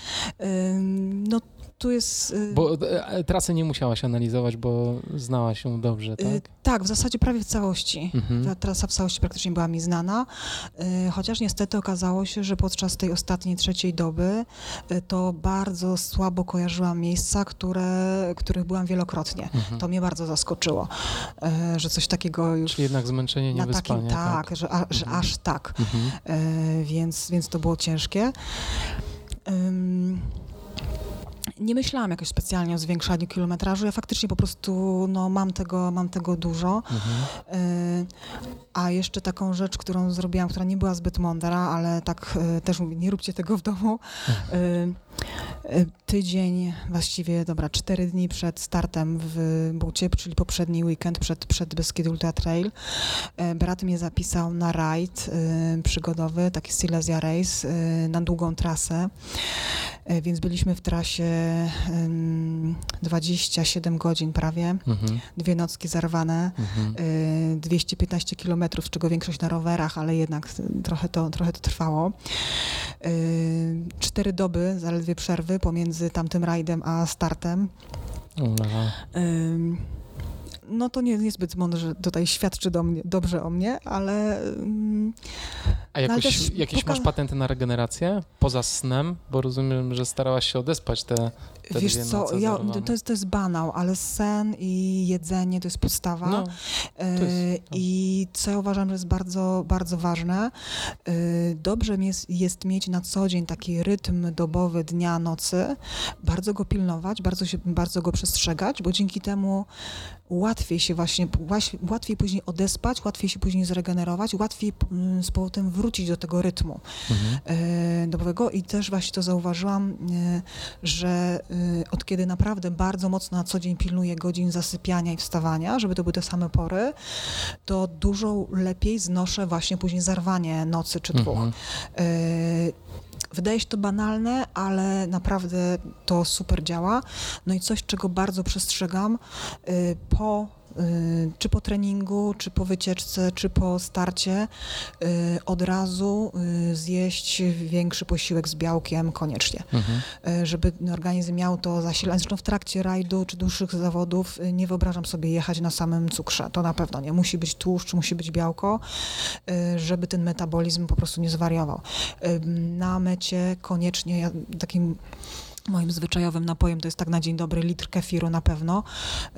No tu jest... Y, bo e, e, trasy nie musiałaś analizować, bo znała się dobrze, y, tak? Tak, w zasadzie prawie w całości. Mhm. Ta trasa w całości praktycznie była mi znana, y, chociaż niestety okazało się, że podczas tej ostatniej, trzeciej doby to bardzo słabo kojarzyłam miejsca, które, których byłam wielokrotnie. Mhm. To mnie bardzo zaskoczyło, że coś takiego już... Czyli jednak zmęczenie, nie na takim, tak, tak, że, a, że mhm. aż tak. Mhm. Więc, więc to było ciężkie. Um, nie myślałam jakoś specjalnie o zwiększaniu kilometrażu. Ja faktycznie po prostu no, mam, tego, mam tego dużo. Mhm. Y, a jeszcze taką rzecz, którą zrobiłam, która nie była zbyt mądra, ale tak y, też mówię, nie róbcie tego w domu. Y, tydzień, właściwie, dobra, cztery dni przed startem w Bucie, czyli poprzedni weekend przed, przed Beskid Ultra Trail, brat mnie zapisał na rajd przygodowy, taki Silesia Race, na długą trasę. Więc byliśmy w trasie 27 godzin prawie, mhm. dwie nocki zarwane, mhm. 215 kilometrów, z czego większość na rowerach, ale jednak trochę to, trochę to trwało. E, cztery doby, zaledwie przerwy pomiędzy tamtym rajdem a startem. No to nie niezbyt mądrze tutaj świadczy do mnie, dobrze o mnie, ale... Mm, A no jakoś, jakieś poka- masz patenty na regenerację poza snem? Bo rozumiem, że starałaś się odespać te, te Wiesz co, ja, to, jest, to jest banał, ale sen i jedzenie to jest podstawa. No, to jest, no. I co ja uważam, że jest bardzo, bardzo ważne, e, dobrze jest, jest mieć na co dzień taki rytm dobowy dnia, nocy, bardzo go pilnować, bardzo, się, bardzo go przestrzegać, bo dzięki temu łatwiej się właśnie, łatwiej później odespać, łatwiej się później zregenerować, łatwiej mm, z powrotem wrócić do tego rytmu mhm. E, dobowego i też właśnie to zauważyłam, e, że e, od kiedy naprawdę bardzo mocno na co dzień pilnuję godzin zasypiania i wstawania, żeby to były te same pory, to dużo lepiej znoszę właśnie później zarwanie nocy czy dwóch. Mhm. Wydaje się to banalne, ale naprawdę to super działa. No i coś, czego bardzo przestrzegam, y, po Y, czy po treningu, czy po wycieczce, czy po starcie, y, od razu y, zjeść większy posiłek z białkiem koniecznie, mhm. żeby organizm miał to zasilanie. Zresztą w trakcie rajdu czy dłuższych zawodów nie wyobrażam sobie jechać na samym cukrze. To na pewno nie. Musi być tłuszcz, musi być białko, żeby ten metabolizm po prostu nie zwariował. Na mecie koniecznie takim Moim zwyczajowym napojem to jest tak na dzień dobry litr kefiru na pewno,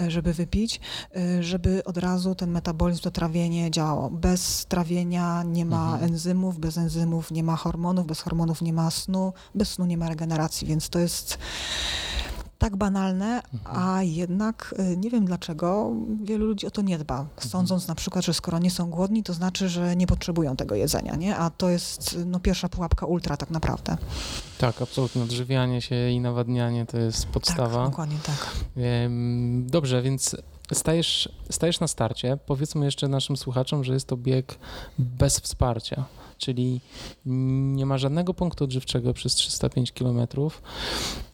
e, żeby wypić, e, żeby od razu ten metabolizm, to trawienie działało. Bez trawienia nie ma mhm. enzymów, bez enzymów nie ma hormonów, bez hormonów nie ma snu, bez snu nie ma regeneracji, więc to jest tak banalne, a mhm. jednak y, nie wiem dlaczego wielu ludzi o to nie dba, mhm. sądząc na przykład, że skoro nie są głodni, to znaczy, że nie potrzebują tego jedzenia, nie? A to jest no, pierwsza pułapka ultra tak naprawdę. Tak, absolutnie. Odżywianie się i nawadnianie to jest podstawa. Tak, dokładnie tak. Dobrze, więc stajesz, stajesz na starcie. Powiedzmy jeszcze naszym słuchaczom, że jest to bieg bez wsparcia czyli nie ma żadnego punktu odżywczego przez 305 kilometrów.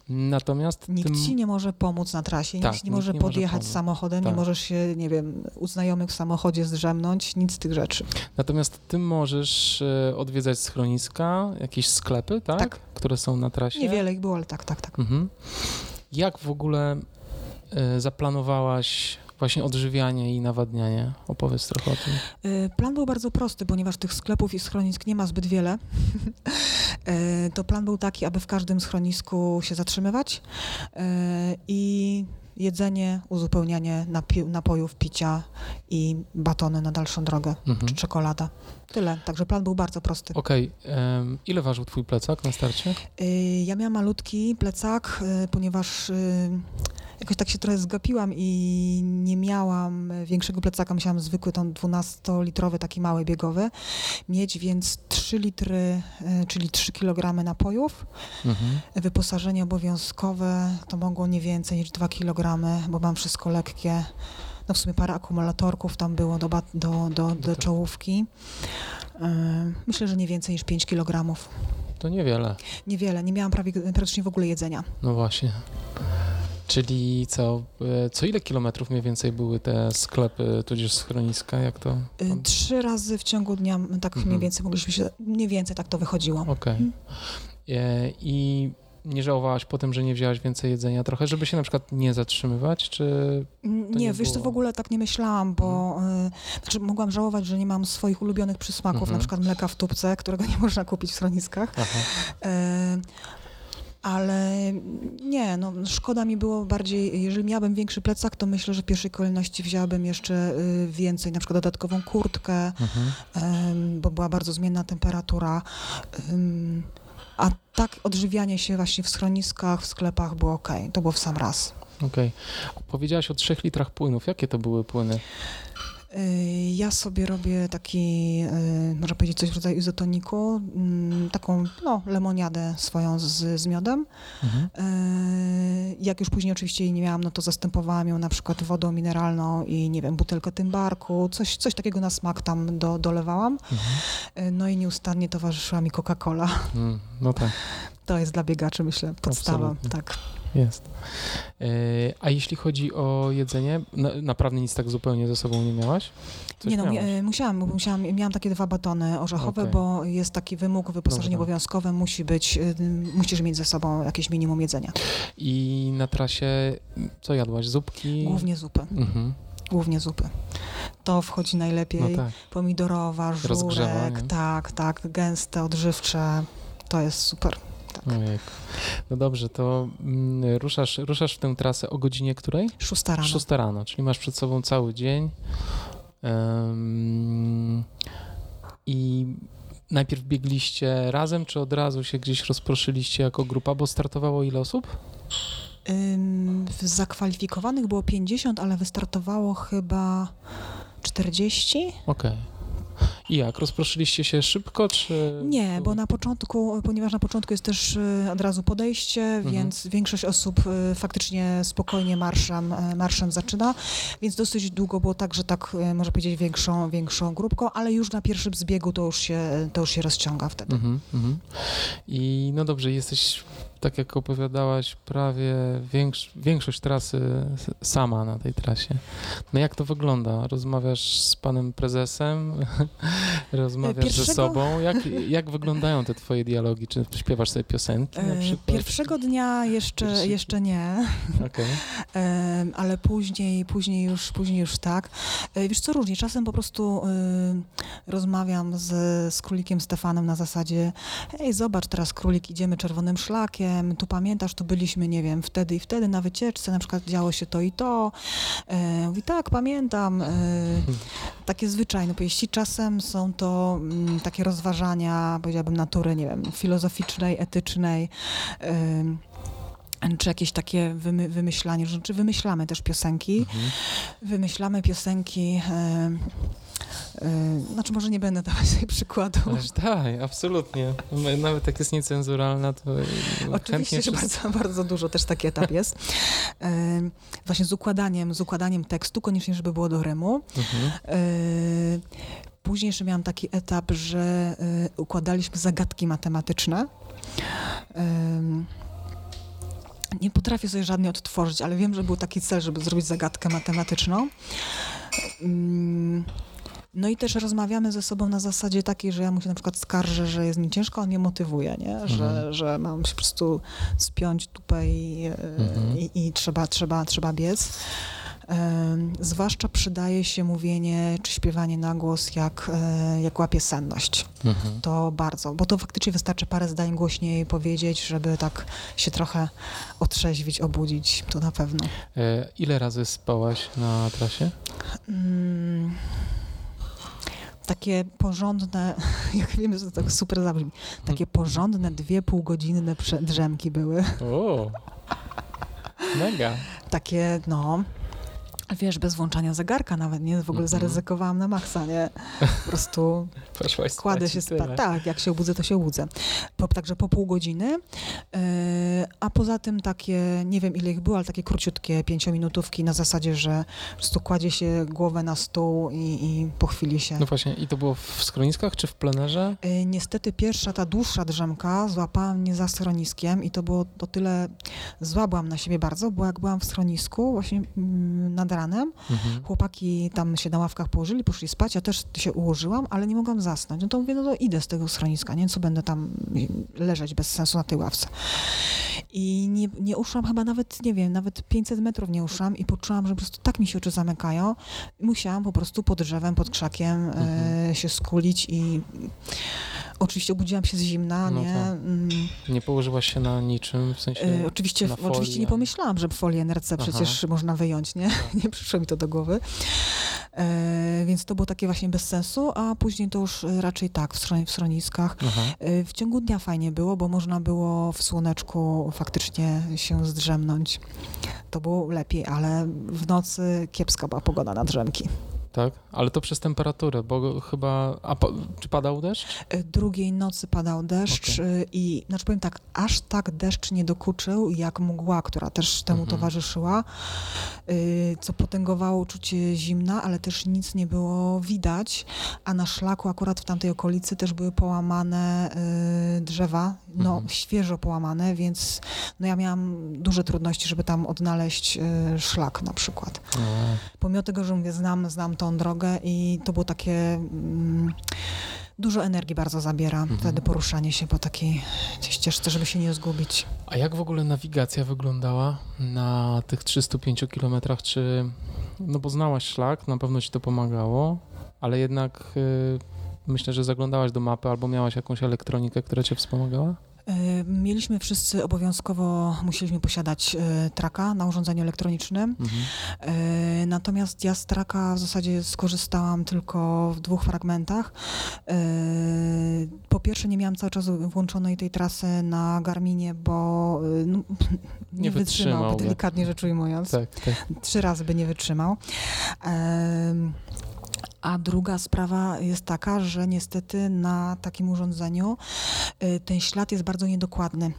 Natomiast nikt tym... ci nie może pomóc na trasie, tak, nikt nie może nie podjechać może samochodem, tak. nie możesz się, nie wiem, u znajomych w samochodzie zdrzemnąć, nic z tych rzeczy. Natomiast ty możesz e, odwiedzać schroniska, jakieś sklepy, tak? tak. Które są na trasie. Niewiele ich było, ale tak, tak, tak. Mhm. Jak w ogóle e, zaplanowałaś właśnie odżywianie i nawadnianie. Opowiedz trochę o tym. Y, plan był bardzo prosty, ponieważ tych sklepów i schronisk nie ma zbyt wiele. Y, to plan był taki, aby w każdym schronisku się zatrzymywać y, i jedzenie, uzupełnianie napi- napojów, picia i batony na dalszą drogę, Mhm. czy czekolada. Tyle. Także plan był bardzo prosty. Okej, em, ile ważył twój plecak na starcie? Ja miałam malutki plecak, ponieważ jakoś tak się trochę zgapiłam i nie miałam większego plecaka. Musiałam zwykły, tą 12-litrowy, taki mały biegowy mieć, więc 3 litry, y, czyli 3 kg napojów. Mhm. Wyposażenie obowiązkowe to mogło nie więcej niż 2 kg, bo mam wszystko lekkie. No w sumie parę akumulatorków tam było do, do, do, do tak. czołówki. Y, Myślę, że nie więcej niż 5 kg. To niewiele. Niewiele, nie miałam prawie, praktycznie w ogóle jedzenia. No właśnie. Czyli co, e, co ile kilometrów mniej więcej były te sklepy, tudzież schroniska, jak to? Y, Trzy razy w ciągu dnia, tak Mhm. mniej więcej mogliśmy się, mniej więcej tak to wychodziło. Okej. Mhm. E, I nie żałowałaś po tym, że nie wzięłaś więcej jedzenia trochę, żeby się na przykład nie zatrzymywać, czy... Nie, nie wiesz, to w ogóle tak nie myślałam, bo y, znaczy mogłam żałować, że nie mam swoich ulubionych przysmaków, Mhm. na przykład mleka w tubce, którego nie można kupić w schroniskach. Y, ale nie, no szkoda mi było bardziej, jeżeli miałabym większy plecak, to myślę, że w pierwszej kolejności wzięłabym jeszcze y, więcej, na przykład dodatkową kurtkę, Mhm. bo była bardzo zmienna temperatura. Em, A tak odżywianie się właśnie w schroniskach, w sklepach było ok. To było w sam raz. Okej. Powiedziałaś o trzech litrach płynów. Jakie to były płyny? Y, Ja sobie robię taki, y, można powiedzieć, coś w rodzaju izotoniku, mm, taką no, lemoniadę swoją z, z miodem. Mhm. Y, Jak już później oczywiście jej nie miałam, no to zastępowałam ją na przykład wodą mineralną i nie wiem, butelkę tymbarku, coś, coś takiego na smak tam do, dolewałam. Mhm. No i nieustannie towarzyszyła mi Coca-Cola. Mm, no tak, To jest dla biegaczy, myślę, podstawa. Absolutnie. Tak. Jest. E, a jeśli chodzi o jedzenie, na, naprawdę nic tak zupełnie ze sobą nie miałaś? Coś nie no, miałaś? mi- musiałam, musiałam, miałam takie dwa batony orzechowe, Okej. bo jest taki wymóg, wyposażenie Dobra. obowiązkowe musi być, y, musisz mieć ze sobą jakieś minimum jedzenia. I na trasie co jadłaś? Zupki? Głównie zupy, Mhm. głównie zupy. To wchodzi najlepiej. No tak. Pomidorowa, żurek, tak, tak, gęste, odżywcze. To jest super. Tak. Ojejku. No dobrze, to mm, ruszasz, ruszasz w tę trasę o godzinie której? Szósta rano. 6 rano, czyli masz przed sobą cały dzień. Em, I najpierw biegliście razem, czy od razu się gdzieś rozproszyliście jako grupa, bo startowało ile osób? Zakwalifikowanych było 50, ale wystartowało chyba 40. Okej. I jak? Rozproszyliście się szybko, czy... Nie, bo na początku, ponieważ na początku jest też y, od razu podejście, Mhm. więc większość osób y, faktycznie spokojnie marszem, y, marszem zaczyna, więc dosyć długo było tak, że tak, można powiedzieć, większą, większą grupką, ale już na pierwszym zbiegu to już się, to już się rozciąga wtedy. Mhm, mhm. I no dobrze, jesteś, tak jak opowiadałaś, prawie większ, większość trasy sama na tej trasie. No jak to wygląda? Rozmawiasz z panem prezesem? Rozmawiasz ze Pierwszego- sobą? Jak, jak wyglądają te twoje dialogi? Czy śpiewasz sobie piosenki na Y, przykład? Pierwszego dnia jeszcze, Pierwszy- jeszcze nie, Okej. Em, ale później, później, już, później już tak. E, Wiesz co, różnie. Czasem po prostu y, rozmawiam z, z królikiem Stefanem na zasadzie hej, zobacz, teraz królik, idziemy czerwonym szlakiem, tu pamiętasz, tu byliśmy, nie wiem, wtedy i wtedy na wycieczce, na przykład działo się to i to. E, mówi, tak, pamiętam. E, takie zwyczajne powieści. Czasem są to mm, takie rozważania, powiedziałabym, natury, nie wiem, filozoficznej, etycznej. czy jakieś takie wymy, wymyślanie, czy wymyślamy też piosenki. Mhm. Wymyślamy piosenki, e, e, znaczy może nie będę dawać tutaj przykładu. Ależ daj, absolutnie. Nawet jak jest niecenzuralna, to Oczywiście, że wszyscy- bardzo, bardzo dużo też taki etap jest. E, właśnie z układaniem, z układaniem tekstu, koniecznie, żeby było do rymu. Mhm. Później jeszcze miałam taki etap, że e, układaliśmy zagadki matematyczne. Em, Nie potrafię sobie żadnej odtworzyć, ale wiem, że był taki cel, żeby zrobić zagadkę matematyczną. No i też rozmawiamy ze sobą na zasadzie takiej, że ja mu się na przykład skarżę, że jest mi ciężko, on mnie motywuje, nie? Że, Mhm. że mam się po prostu spiąć tupę i, e, Mhm. i, i trzeba, trzeba, trzeba biec. Zwłaszcza przydaje się mówienie czy śpiewanie na głos, jak, e, jak łapie senność. Mhm. To bardzo, bo to faktycznie wystarczy parę zdań głośniej powiedzieć, żeby tak się trochę otrzeźwić, obudzić, to na pewno. E, ile razy spałaś na trasie? Mm takie porządne, jak wiemy, że to tak super zabrzmi, takie porządne dwie półgodzinne drzemki były. O, mega. Takie, no, Wiesz, bez włączania zegarka nawet, nie? W ogóle mm -hmm. zaryzykowałam na maksa, nie? Po prostu kładę się spać. Tak, jak się obudzę, to się obudzę. Po, także po pół godziny. Yy, a poza tym takie, nie wiem ile ich było, ale takie króciutkie pięciominutówki na zasadzie, że po prostu kładzie się głowę na stół i, i po chwili się... No właśnie, i to było w schroniskach czy w plenerze? Yy, niestety pierwsza, ta dłuższa drzemka złapała mnie za schroniskiem i to było to tyle... Złabłam na siebie bardzo, bo jak byłam w schronisku, właśnie mm, nad ranem. Mhm. Chłopaki tam się na ławkach położyli, poszli spać, ja też się ułożyłam, ale nie mogłam zasnąć. No to mówię, no to idę z tego schroniska, nie? Co będę tam leżeć bez sensu na tej ławce. I nie, nie uszłam chyba nawet, nie wiem, nawet 500 metrów nie uszłam i poczułam, że po prostu tak mi się oczy zamykają. Musiałam po prostu pod drzewem, pod krzakiem mhm. e, się skulić i Oczywiście obudziłam się z zimna, no nie? Mm. Nie położyłaś się na niczym, w sensie e, oczywiście, oczywiście nie pomyślałam, że folię NRC przecież można wyjąć, nie? Tak. nie przyszło mi to do głowy. E, więc to było takie właśnie bez sensu, a później to już raczej tak, w, schron w schroniskach. E, w ciągu dnia fajnie było, bo można było w słoneczku faktycznie się zdrzemnąć. To było lepiej, ale w nocy kiepska była pogoda na drzemki tak? Ale to przez temperaturę, bo chyba... A czy padał deszcz? E, drugiej nocy padał deszcz okay. E, i, znaczy powiem tak, aż tak deszcz nie dokuczył, jak mgła, która też temu mhm. towarzyszyła, e, co potęgowało uczucie zimna, ale też nic nie było widać, a na szlaku akurat w tamtej okolicy też były połamane drzewa, no mhm. świeżo połamane, więc no ja miałam duże trudności, żeby tam odnaleźć szlak na przykład. Pomimo tego, że mówię, znam, znam to tą drogę i to było takie... Mm, dużo energii bardzo zabiera mhm. wtedy poruszanie się po takiej ścieżce, żeby się nie zgubić. A jak w ogóle nawigacja wyglądała na tych 305 kilometrach? Czy, no bo znałaś szlak, na pewno ci to pomagało, ale jednak y, myślę, że zaglądałaś do mapy albo miałaś jakąś elektronikę, która cię wspomagała? E, mieliśmy wszyscy obowiązkowo, musieliśmy posiadać e, traka na urządzeniu elektronicznym. Mhm. E, natomiast ja z traka w zasadzie skorzystałam tylko w dwóch fragmentach. Po pierwsze nie miałam cały czas włączonej tej trasy na Garminie, bo no, nie, nie wytrzymał, wytrzymał delikatnie rzecz ujmując. Tak, tak. Trzy razy by nie wytrzymał. A druga sprawa jest taka, że niestety na takim urządzeniu y, ten ślad jest bardzo niedokładny.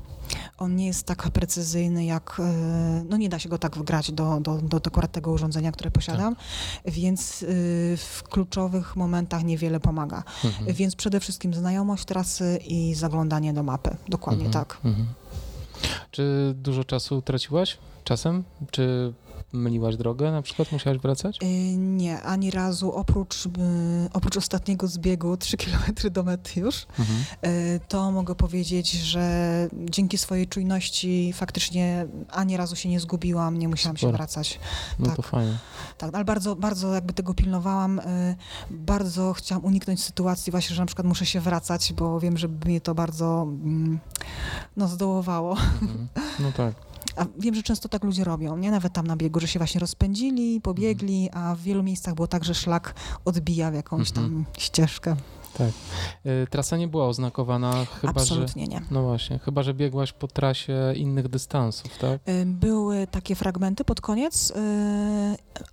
On nie jest tak precyzyjny jak, y, no nie da się go tak wgrać do, do, do akurat tego urządzenia, które posiadam, tak. więc y, w kluczowych momentach niewiele pomaga. Mhm. Więc przede wszystkim znajomość trasy i zaglądanie do mapy. Dokładnie mhm. tak. Mhm. Czy dużo czasu traciłaś czasem? Czy myliłaś drogę na przykład? Musiałaś wracać? Yy, nie, ani razu. Oprócz, yy, oprócz ostatniego zbiegu, 3 km do mety już, mhm. yy, to mogę powiedzieć, że dzięki swojej czujności faktycznie ani razu się nie zgubiłam, nie musiałam Super. się wracać. No tak. to fajnie. Tak, ale bardzo, bardzo jakby tego pilnowałam. Bardzo chciałam uniknąć sytuacji właśnie, że na przykład muszę się wracać, bo wiem, że mnie to bardzo mm, no, zdołowało. Mhm. No tak. A wiem, że często tak ludzie robią, nie? Nawet tam na biegu, że się właśnie rozpędzili, pobiegli, a w wielu miejscach było tak, że szlak odbija w jakąś tam mhm. ścieżkę. Tak. Y, trasa nie była oznakowana, chyba Absolutnie że, nie. No właśnie, chyba że biegłaś po trasie innych dystansów, tak? Y, były takie fragmenty pod koniec, y,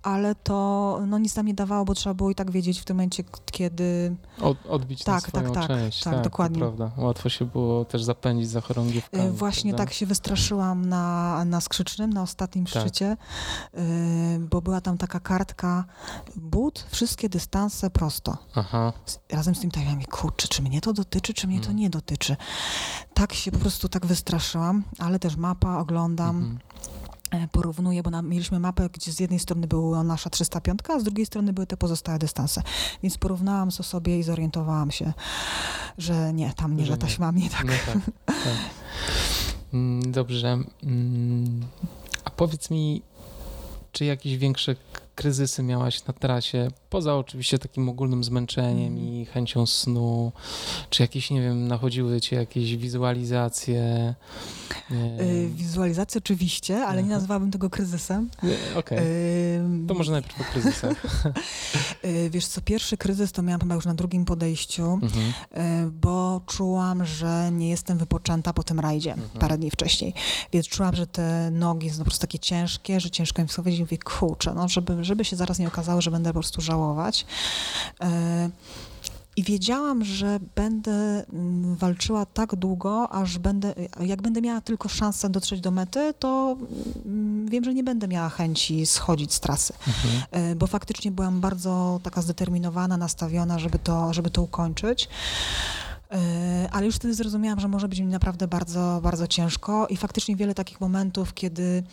ale to no, nic nam nie dawało, bo trzeba było i tak wiedzieć w tym momencie, kiedy... Od, odbić tak, tak, tak, część. Tak, tak dokładnie. prawda. Łatwo się było też zapędzić za chorągiewkami. Właśnie prawda? tak się wystraszyłam na, na skrzycznym, na ostatnim tak. szczycie, bo była tam taka kartka but, wszystkie dystanse prosto. Aha. Razem z tym tak, ja mi kurczę, czy mnie to dotyczy, czy mnie to mm. nie dotyczy. Tak się po prostu tak wystraszyłam, ale też mapa oglądam. Mhm e, porównuję, bo na, mieliśmy mapę, gdzie z jednej strony była nasza 305, a z drugiej strony były te pozostałe dystanse. Więc porównałam to sobie i zorientowałam się, że nie, tam nie, że, że taśmami tak. No tak, tak. Mm, dobrze. Mm, a powiedz mi, czy jakieś większe kryzysy miałaś na trasie, poza oczywiście takim ogólnym zmęczeniem mm. i chęcią snu, czy jakieś, nie wiem, nachodziły cię jakieś wizualizacje? Yy, wizualizacje oczywiście, ale Aha. nie nazwałabym tego kryzysem. Okej, okay. yy, to może najpierw o kryzysach. yy, wiesz co, pierwszy kryzys to miałam chyba już na drugim podejściu, mhm. Bo czułam, że nie jestem wypoczęta po tym rajdzie mhm. parę dni wcześniej, więc czułam, że te nogi są po prostu takie ciężkie, że ciężko im schować i mówię, kurczę, no żeby żeby się zaraz nie okazało, że będę po prostu żałować. E, I wiedziałam, że będę mm, walczyła tak długo, aż będę, jak będę miała tylko szansę dotrzeć do mety, to mm, wiem, że nie będę miała chęci schodzić z trasy. Mhm. E, bo faktycznie byłam bardzo taka zdeterminowana, nastawiona, żeby to, żeby to ukończyć. E, ale już wtedy zrozumiałam, że może być mi naprawdę bardzo, bardzo ciężko i faktycznie wiele takich momentów, kiedy.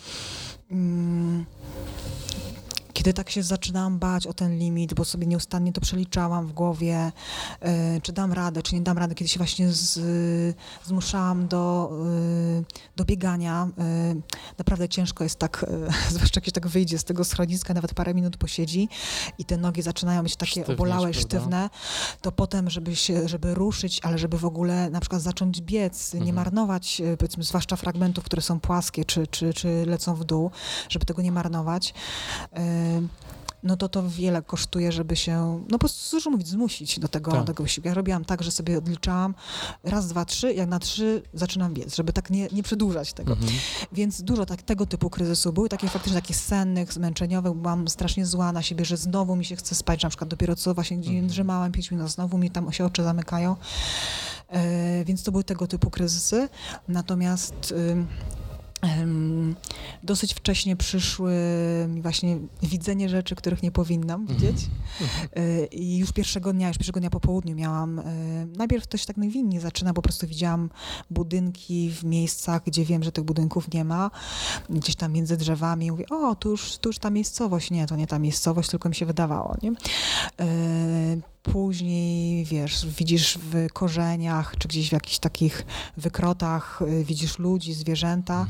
Mm, kiedy tak się zaczynałam bać o ten limit, bo sobie nieustannie to przeliczałam w głowie, y, czy dam radę, czy nie dam rady, kiedy się właśnie z, zmuszałam do, y, do biegania. Y, naprawdę ciężko jest tak, zwłaszcza jak się tak wyjdzie z tego schroniska, nawet parę minut posiedzi i te nogi zaczynają być takie Sztywnieć, obolałe, prawda? sztywne, to potem, żeby się, żeby ruszyć, ale żeby w ogóle na przykład zacząć biec, mhm. nie marnować, powiedzmy, zwłaszcza fragmentów, które są płaskie, czy, czy, czy lecą w dół, żeby tego nie marnować no to to wiele kosztuje, żeby się, no po prostu, dużo mówić, zmusić do tego, tak. tego wysiłku. Ja robiłam tak, że sobie odliczałam raz, dwa, trzy, jak na trzy zaczynam biec, żeby tak nie, nie przedłużać tego. Mhm. Więc dużo tak, tego typu kryzysu były, takie faktycznie takich sennych, zmęczeniowych, byłam strasznie zła na siebie, że znowu mi się chce spać, na przykład dopiero co właśnie mhm. drzemałam pięć minut, znowu mi tam się oczy zamykają. E, więc to były tego typu kryzysy. Natomiast... Y, dosyć wcześnie przyszły mi właśnie widzenie rzeczy, których nie powinnam mhm. widzieć. E, I już pierwszego dnia, już pierwszego dnia po południu miałam, e, najpierw to się tak najwinnie zaczyna, po prostu widziałam budynki w miejscach, gdzie wiem, że tych budynków nie ma, gdzieś tam między drzewami. Mówię, o, tu już, tu już ta miejscowość. Nie, to nie ta miejscowość, tylko mi się wydawało, nie? Później, wiesz, widzisz w korzeniach, czy gdzieś w jakichś takich wykrotach, y, widzisz ludzi, zwierzęta,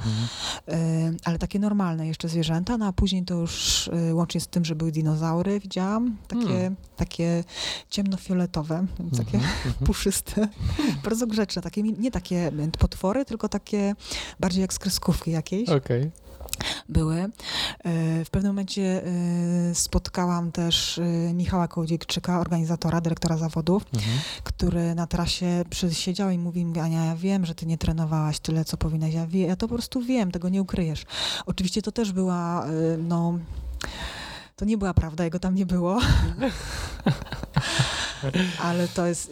mhm. ale takie normalne jeszcze zwierzęta, no a później to już y, łącznie z tym, że były dinozaury, widziałam, takie, hmm. takie ciemnofioletowe, takie mhm, mhm. puszyste, bardzo grzeczne, takie, nie takie potwory, tylko takie bardziej jak z kreskówki jakiejś. Okay były. E, w pewnym momencie e, spotkałam też e, Michała Kołodziejczyka, organizatora, dyrektora zawodów, mhm. który na trasie przysiedział i mówi mi, Ania, ja wiem, że ty nie trenowałaś tyle, co powinnaś. Ja, wie, ja to po prostu wiem, tego nie ukryjesz. Oczywiście to też była, no... To nie była prawda, jego tam nie było. Ale to jest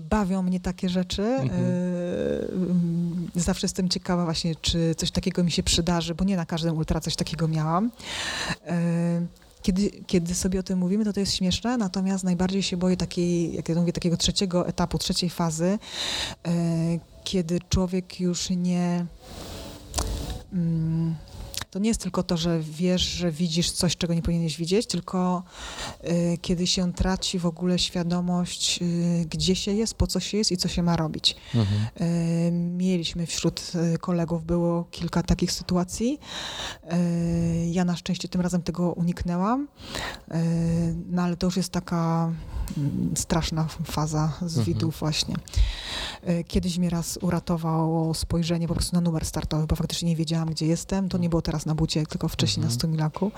bawią mnie takie rzeczy. Mhm. E, zawsze jestem ciekawa właśnie, czy coś takiego mi się przydarzy, bo nie na każdym ultra coś takiego miałam. E, kiedy, kiedy sobie o tym mówimy, to to jest śmieszne, natomiast najbardziej się boję takiej, jak ja mówię, takiego trzeciego etapu, trzeciej fazy, e, kiedy człowiek już nie... Mm, to nie jest tylko to, że wiesz, że widzisz coś, czego nie powinieneś widzieć, tylko y, kiedy się traci w ogóle świadomość, y, gdzie się jest, po co się jest i co się ma robić. Mhm. Y, mieliśmy wśród y, kolegów, było kilka takich sytuacji. Y, ja na szczęście tym razem tego uniknęłam, y, no ale to już jest taka mm, straszna faza z mhm. widów właśnie. Kiedyś mnie raz uratowało spojrzenie po prostu na numer startowy, bo faktycznie nie wiedziałam, gdzie jestem. To nie było teraz na bucie, tylko wcześniej mhm. na Stumilaku.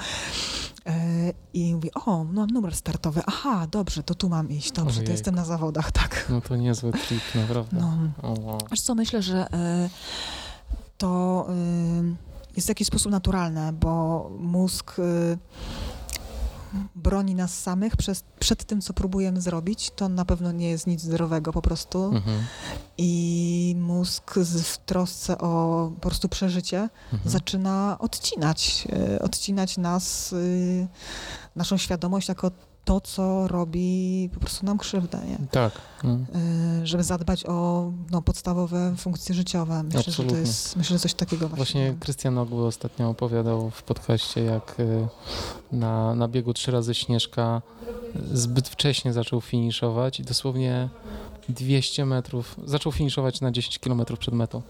E, I mówię, o, no mam numer startowy. Aha, dobrze, to tu mam iść. Dobrze, Ojejku. to jestem na zawodach, tak. No to niezły trik, naprawdę. No. Oh, wow. Wiesz co, myślę, że e, to e, jest w jakiś sposób naturalne, bo mózg broni nas samych przez, przed tym, co próbujemy zrobić, to na pewno nie jest nic zdrowego po prostu. Mhm. I mózg w trosce o po prostu przeżycie mhm. zaczyna odcinać, e, odcinać nas, y, naszą świadomość jako to, co robi po prostu nam krzywdę, nie? Tak. Mm. Żeby zadbać o no, podstawowe funkcje życiowe. Myślę, Absolutnie. że to jest myślę, że coś takiego właśnie. Właśnie Krystian Ogły ostatnio opowiadał w podcaście, jak y, na, na biegu trzy razy Śnieżka zbyt wcześnie zaczął finiszować i dosłownie 200 metrów, zaczął finiszować na 10 km przed metą,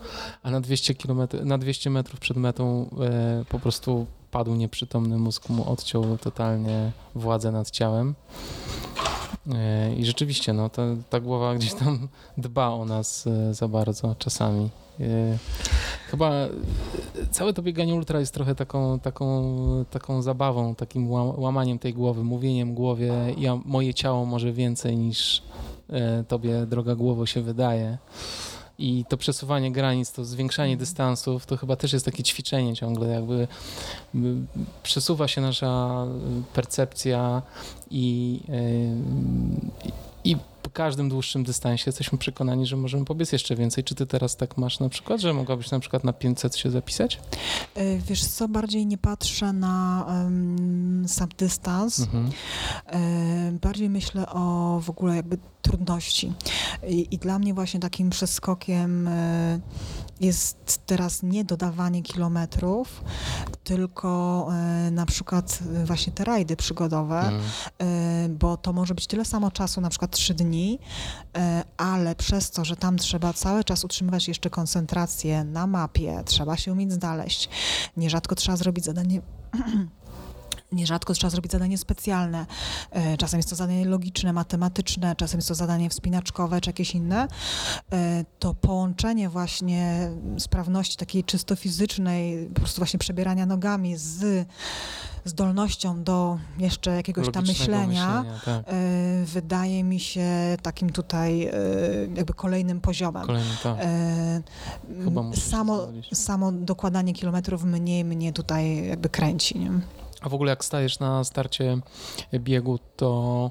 a na 200, km, na 200 metrów przed metą e, po prostu padł nieprzytomny, mózg mu odciął totalnie władzę nad ciałem. E, I rzeczywiście, no, ta, ta głowa gdzieś tam dba o nas e, za bardzo czasami. E, chyba całe to bieganie ultra jest trochę taką, taką, taką zabawą, takim łamaniem tej głowy, mówieniem głowie, ja, moje ciało może więcej niż tobie, droga głowo, się wydaje. I to przesuwanie granic, to zwiększanie mhm. dystansów, to chyba też jest takie ćwiczenie ciągle, jakby przesuwa się nasza percepcja i, i, i każdym dłuższym dystansie jesteśmy przekonani, że możemy pobiec jeszcze więcej. Czy ty teraz tak masz na przykład, że mogłabyś na przykład na 500 się zapisać? E, wiesz co, bardziej nie patrzę na um, sam dystans. Mhm. E, bardziej myślę o w ogóle jakby trudności. I, I, dla mnie właśnie takim przeskokiem e, jest teraz nie dodawanie kilometrów, tylko e, na przykład e, właśnie te rajdy przygodowe, mm. bo to może być tyle samo czasu, na przykład trzy dni, ale przez to, że tam trzeba cały czas utrzymywać jeszcze koncentrację na mapie, trzeba się umieć znaleźć. Nierzadko trzeba zrobić zadanie Nierzadko trzeba zrobić zadanie specjalne. E, czasem jest to zadanie logiczne, matematyczne, czasem jest to zadanie wspinaczkowe czy jakieś inne. E, to połączenie właśnie sprawności takiej czysto fizycznej, po prostu właśnie przebierania nogami z zdolnością do jeszcze jakiegoś tam myślenia, myślenia tak. E, wydaje mi się takim tutaj jakby kolejnym poziomem. Kolejny, tak. samo, samo dokładanie kilometrów mniej mnie tutaj jakby kręci. Nie? A w ogóle jak stajesz na starcie biegu, to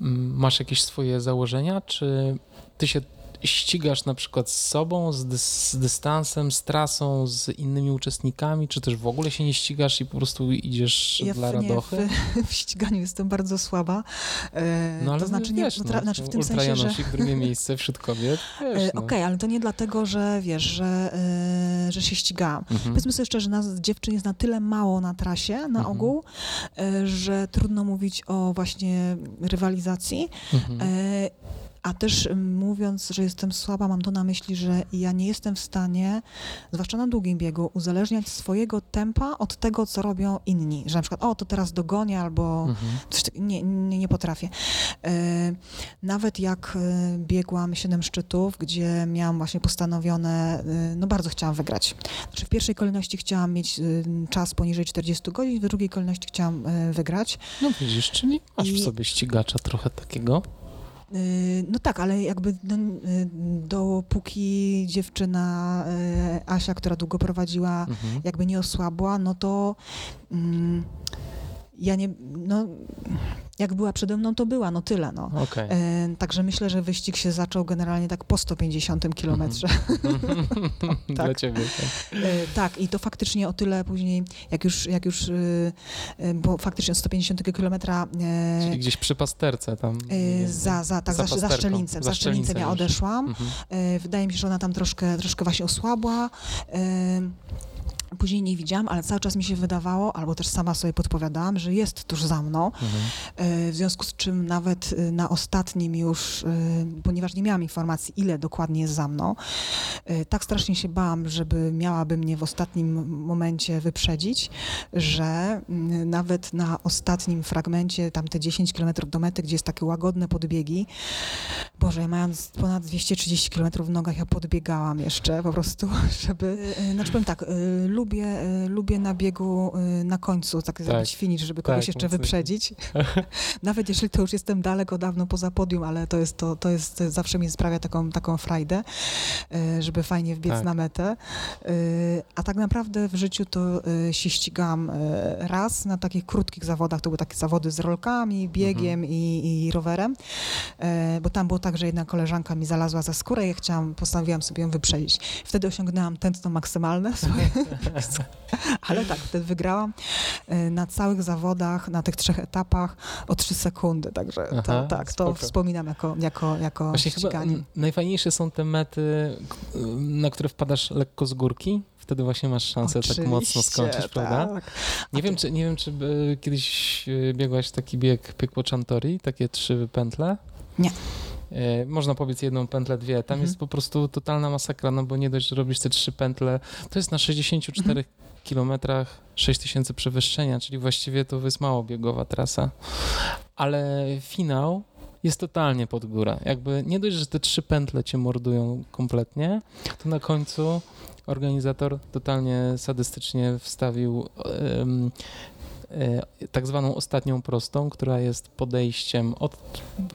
mm, masz jakieś swoje założenia, czy ty się ścigasz na przykład z sobą, z, dys z, dystansem, z trasą, z innymi uczestnikami, czy też w ogóle się nie ścigasz i po prostu idziesz ja dla radochy? W, w ściganiu jestem bardzo słaba. E, no ale to znaczy, wiesz, nie, no, znaczy w tym sensie, że... drugie miejsce wśród kobiet, e, no. Okej, okay, ale to nie dlatego, że wiesz, że, e, że się ścigałam. Mhm. Powiedzmy sobie szczerze, nas dziewczyn jest na tyle mało na trasie, na mhm. ogół, e, że trudno mówić o właśnie rywalizacji. Mhm. A też mówiąc, że jestem słaba, mam to na myśli, że ja nie jestem w stanie, zwłaszcza na długim biegu, uzależniać swojego tempa od tego, co robią inni. Że na przykład, o, to teraz dogonię, albo mhm. coś nie, nie, nie potrafię. E, nawet jak e, biegłam siedem szczytów, gdzie miałam właśnie postanowione, no bardzo chciałam wygrać. Znaczy w pierwszej kolejności chciałam mieć czas poniżej 40 godzin, w drugiej kolejności chciałam wygrać. No widzisz, czyli masz I... w sobie ścigacza trochę takiego. Y, no tak, ale jakby no, y, dopóki dziewczyna y, Asia, która długo prowadziła, mhm. jakby nie osłabła, no to mm, ja nie, no, jak była przede mną, to była, no tyle, no. Okay. E, także myślę, że wyścig się zaczął generalnie tak po 150 kilometrze. tak. Dla ciebie. Tak. E, tak, i to faktycznie o tyle później, jak już, jak już e, e bo faktycznie od 150 kilometra... E, Czyli gdzieś przy pasterce tam. E, za, za, tak, za, za, za Szczelincem, za Szczelincem ja odeszłam. Mhm. wydaje mi się, że ona tam troszkę, troszkę właśnie osłabła. Później nie widziałam, ale cały czas mi się wydawało, albo też sama sobie podpowiadałam, że jest tuż za mną. Mhm. E, w związku z czym nawet e, na ostatnim już, e, ponieważ nie miałam informacji, ile dokładnie jest za mną, tak strasznie się bałam, żeby miałaby mnie w ostatnim momencie wyprzedzić, że mm, nawet na ostatnim fragmencie, tam te 10 km do mety, gdzie jest takie łagodne podbiegi, Boże, mając ponad 230 km w nogach, ja podbiegałam jeszcze po prostu, żeby, znaczy powiem tak, lubię, e, lubię na biegu e, na końcu tak, tak. zrobić finish, żeby kogoś tak, jeszcze wyprzedzić. Nawet jeśli to już jestem daleko, dawno poza podium, ale to jest, to, to jest zawsze mi sprawia taką, taką frajdę, e, żeby fajnie wbiec tak. na metę. A tak naprawdę w życiu to się ścigałam raz na takich krótkich zawodach, to były takie zawody z rolkami, biegiem mhm. i, i rowerem, bo tam było tak, że jedna koleżanka mi zalazła za skórę i ja chciałam, postanowiłam sobie ją wyprzedzić. Wtedy osiągnęłam tętno maksymalne swoje, Ale tak, wtedy wygrałam e, na całych zawodach, na tych trzech etapach o trzy sekundy, także Aha, to, tak, spoko. to wspominam jako, jako, jako Właśnie ściganie. najfajniejsze są te mety, na które wpadasz lekko z górki, wtedy właśnie masz szansę tak Oczywiście, tak mocno skończyć, tak. prawda? Nie wiem, czy, nie wiem, czy kiedyś e, biegłaś taki bieg Piekło Chantori, takie trzy pętle? Nie. E, można powiedzieć jedną pętlę, dwie. Tam Mhm. jest po prostu totalna masakra, no bo nie dość, że robisz te trzy pętle, to jest na 64 Mhm. kilometrach 6000 przewyższenia, czyli właściwie to jest mało biegowa trasa. Ale finał jest totalnie pod górę. Jakby nie dość, że te trzy pętle cię mordują kompletnie, to na końcu organizator totalnie sadystycznie wstawił tak zwaną ostatnią prostą, która jest podejściem od,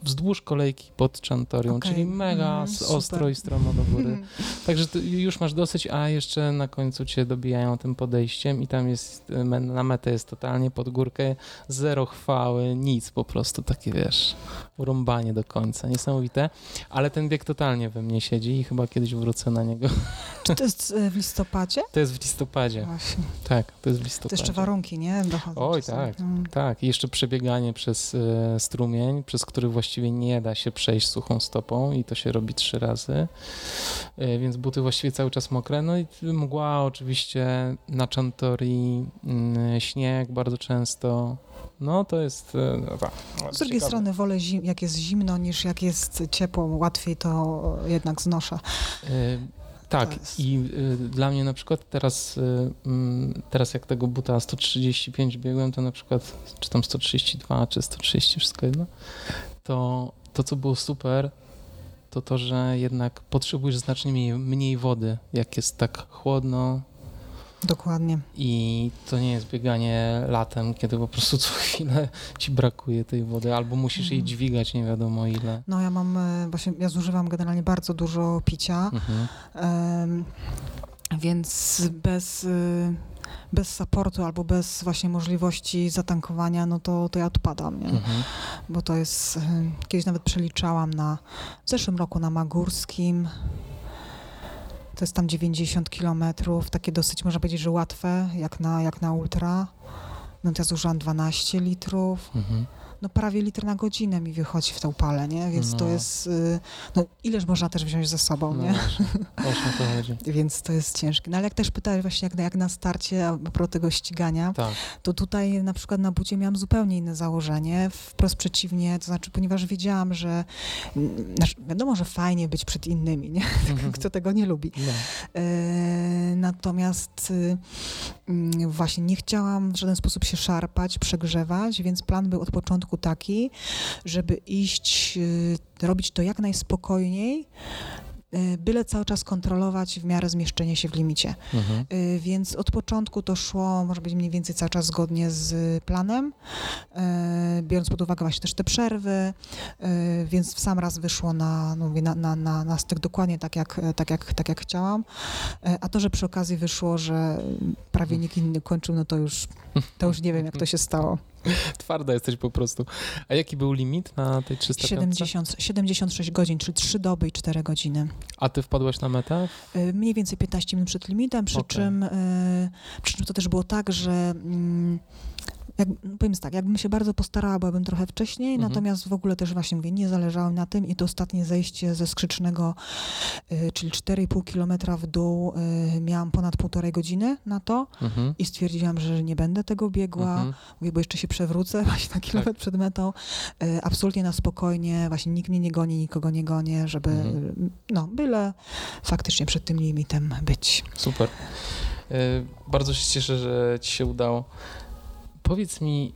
wzdłuż kolejki pod Czantorią, Okej. czyli mega Mhm, super. ostro i stromo do góry. Także ty już masz dosyć, a jeszcze na końcu cię dobijają tym podejściem i tam jest, e, na metę jest totalnie pod górkę, zero chwały, nic po prostu, takie wiesz, urąbanie do końca, niesamowite, ale ten bieg totalnie we mnie siedzi i chyba kiedyś wrócę na niego. Czy to jest e, w listopadzie? To jest w listopadzie, Właśnie. tak, to jest w To listopadzie. jeszcze warunki, nie? Dochodzą Oj, tak. Mm. Tak, i jeszcze przebieganie przez e, strumień, przez który właściwie nie da się przejść suchą stopą i to się robi trzy razy, e, więc buty właściwie cały czas mokre. No i mgła oczywiście na Czantori, mm, śnieg bardzo często. No to jest... e, No, tak, Z drugiej ciekawe. strony wolę, zim, jak jest zimno, niż jak jest ciepło. Łatwiej to jednak znoszę. Tak, jest- i y, dla mnie na przykład teraz, y, mm, teraz jak tego buta 135 biegłem, to na przykład, czy tam 132, czy 130, wszystko jedno, to to, co było super, to to, że jednak potrzebujesz znacznie mniej, mniej wody, jak jest tak chłodno Dokładnie. i to nie jest bieganie latem, kiedy po prostu co chwilę ci brakuje tej wody, albo musisz jej Mhm. dźwigać nie wiadomo ile. No ja mam, e, właśnie ja zużywam generalnie bardzo dużo picia, Mhm. więc bez, y, bez supportu albo bez właśnie możliwości zatankowania, no to, to ja odpadam, nie? Mhm. Bo to jest, y, kiedyś nawet przeliczałam na, w zeszłym roku na Magórskim, to jest tam 90 kilometrów, takie dosyć, można powiedzieć, że łatwe, jak na, jak na ultra. No to ja zużyłam 12 litrów, Mhm. No prawie litr na godzinę mi wychodzi w tą palę, nie? Więc to No. jest, y, no ileż można też wziąć ze sobą, No nie? właśnie, to chodzi. Więc to jest ciężkie. No ale jak też pytałeś właśnie jak, na- jak na starcie a propos tego ścigania, Tak. to tutaj na przykład na bucie miałam zupełnie inne założenie, wprost przeciwnie, to znaczy ponieważ wiedziałam, że mm, znaczy, wiadomo, że fajnie być przed innymi, nie? Mhm. Kto tego nie lubi. No. E, natomiast y, mm, właśnie nie chciałam w żaden sposób się szarpać, przegrzewać, więc plan był od początku taki, żeby iść, y, robić to jak najspokojniej, y, byle cały czas kontrolować w miarę zmieszczenie się w limicie. Mhm. Y, Więc od początku to szło, może być mniej więcej cały czas zgodnie z planem, biorąc pod uwagę właśnie też te przerwy, więc w sam raz wyszło na, no mówię, na, na, na, na styk dokładnie tak jak, tak, jak, tak jak chciałam. A to, że przy okazji wyszło, że prawie nikt inny kończył, no to już, to już nie wiem, jak to się stało. Twarda jesteś po prostu. A jaki był limit na tej 305? 70, 76 godzin, czyli 3 doby i 4 godziny. A ty wpadłaś na metę? Y, Mniej więcej 15 minut przed limitem, przy, Okej. czym, y, przy czym to też było tak, że mm, jak, no powiem tak, jakbym się bardzo postarała, byłabym trochę wcześniej, Mhm. natomiast w ogóle też właśnie mówię, nie zależało na tym i to ostatnie zejście ze Skrzycznego, y, czyli 4,5 kilometra w dół, y, miałam ponad półtorej godziny na to Mhm. i stwierdziłam, że nie będę tego biegła, Mhm. mówię, bo jeszcze się przewrócę właśnie na kilometr przed metą. Y, absolutnie na spokojnie, właśnie nikt mnie nie goni, nikogo nie gonię, żeby, Mhm. no, byle faktycznie przed tym limitem być. Super. Y, Bardzo się cieszę, że ci się udało. Powiedz mi,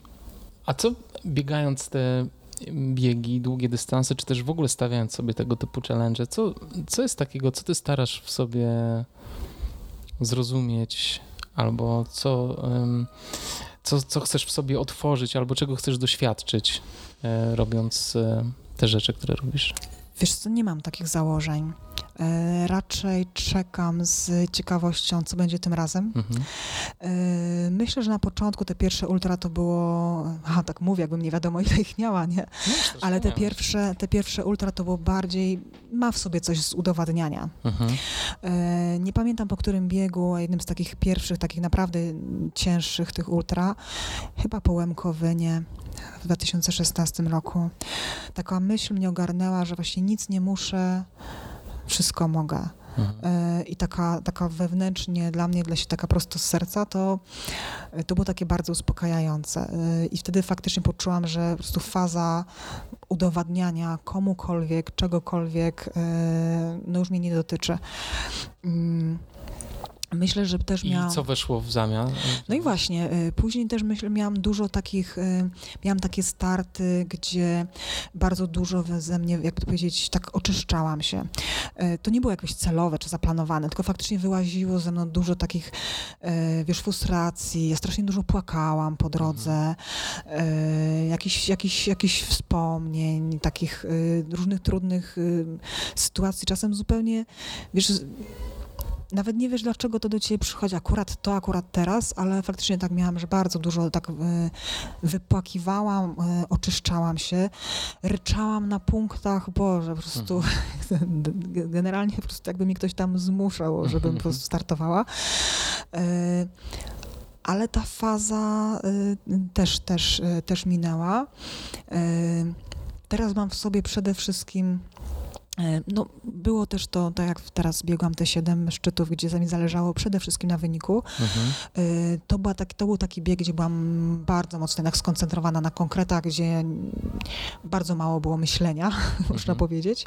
a co biegając te biegi, długie dystanse, czy też w ogóle stawiając sobie tego typu challenge, co, co jest takiego, co ty starasz w sobie zrozumieć, albo co, co, co chcesz w sobie otworzyć, albo czego chcesz doświadczyć, y, robiąc y, te rzeczy, które robisz? Wiesz co, nie mam takich założeń. E, raczej czekam z ciekawością, co będzie tym razem. Mhm. E, myślę, że na początku te pierwsze ultra to było, aha, tak mówię, jakbym nie wiadomo ile ich miała, nie? Ale te pierwsze, te pierwsze ultra to było bardziej, ma w sobie coś z udowadniania. Mhm. E, Nie pamiętam po którym biegu, a jednym z takich pierwszych, takich naprawdę cięższych tych ultra, chyba po Łemkowynie w 2016 roku. Taka myśl mnie ogarnęła, że właśnie nic nie muszę, wszystko mogę. mhm. E, i taka, taka wewnętrznie dla mnie, dla się taka prosto z serca, to, to było takie bardzo uspokajające. I wtedy faktycznie poczułam, że po prostu faza udowadniania komukolwiek, czegokolwiek, no już mnie nie dotyczy. Myślę, że też miałam... I co weszło w zamian? No i właśnie, y, później też myślę, miałam dużo takich, y, miałam takie starty, gdzie bardzo dużo ze mnie, jakby to powiedzieć, tak oczyszczałam się. Y, to nie było jakoś celowe czy zaplanowane, tylko faktycznie wyłaziło ze mną dużo takich, wiesz, frustracji. Ja strasznie dużo płakałam po drodze, mhm. jakichś, jakichś, jakichś wspomnień, takich różnych trudnych sytuacji, czasem zupełnie, wiesz, nawet nie wiesz, dlaczego to do ciebie przychodzi akurat to, akurat teraz, ale faktycznie tak miałam, że bardzo dużo tak e, wypłakiwałam, e, oczyszczałam się, ryczałam na punktach, Boże, po prostu mhm. generalnie po prostu jakby mi ktoś tam zmuszał, żebym po prostu startowała. E, ale ta faza też, też, też minęła. Teraz mam w sobie przede wszystkim no, było też to, tak jak teraz biegłam te siedem szczytów, gdzie mi zależało przede wszystkim na wyniku. Mhm. E, to, była taki, to był taki bieg, gdzie byłam bardzo mocno jednak skoncentrowana na konkretach, gdzie bardzo mało było myślenia, mhm. można powiedzieć.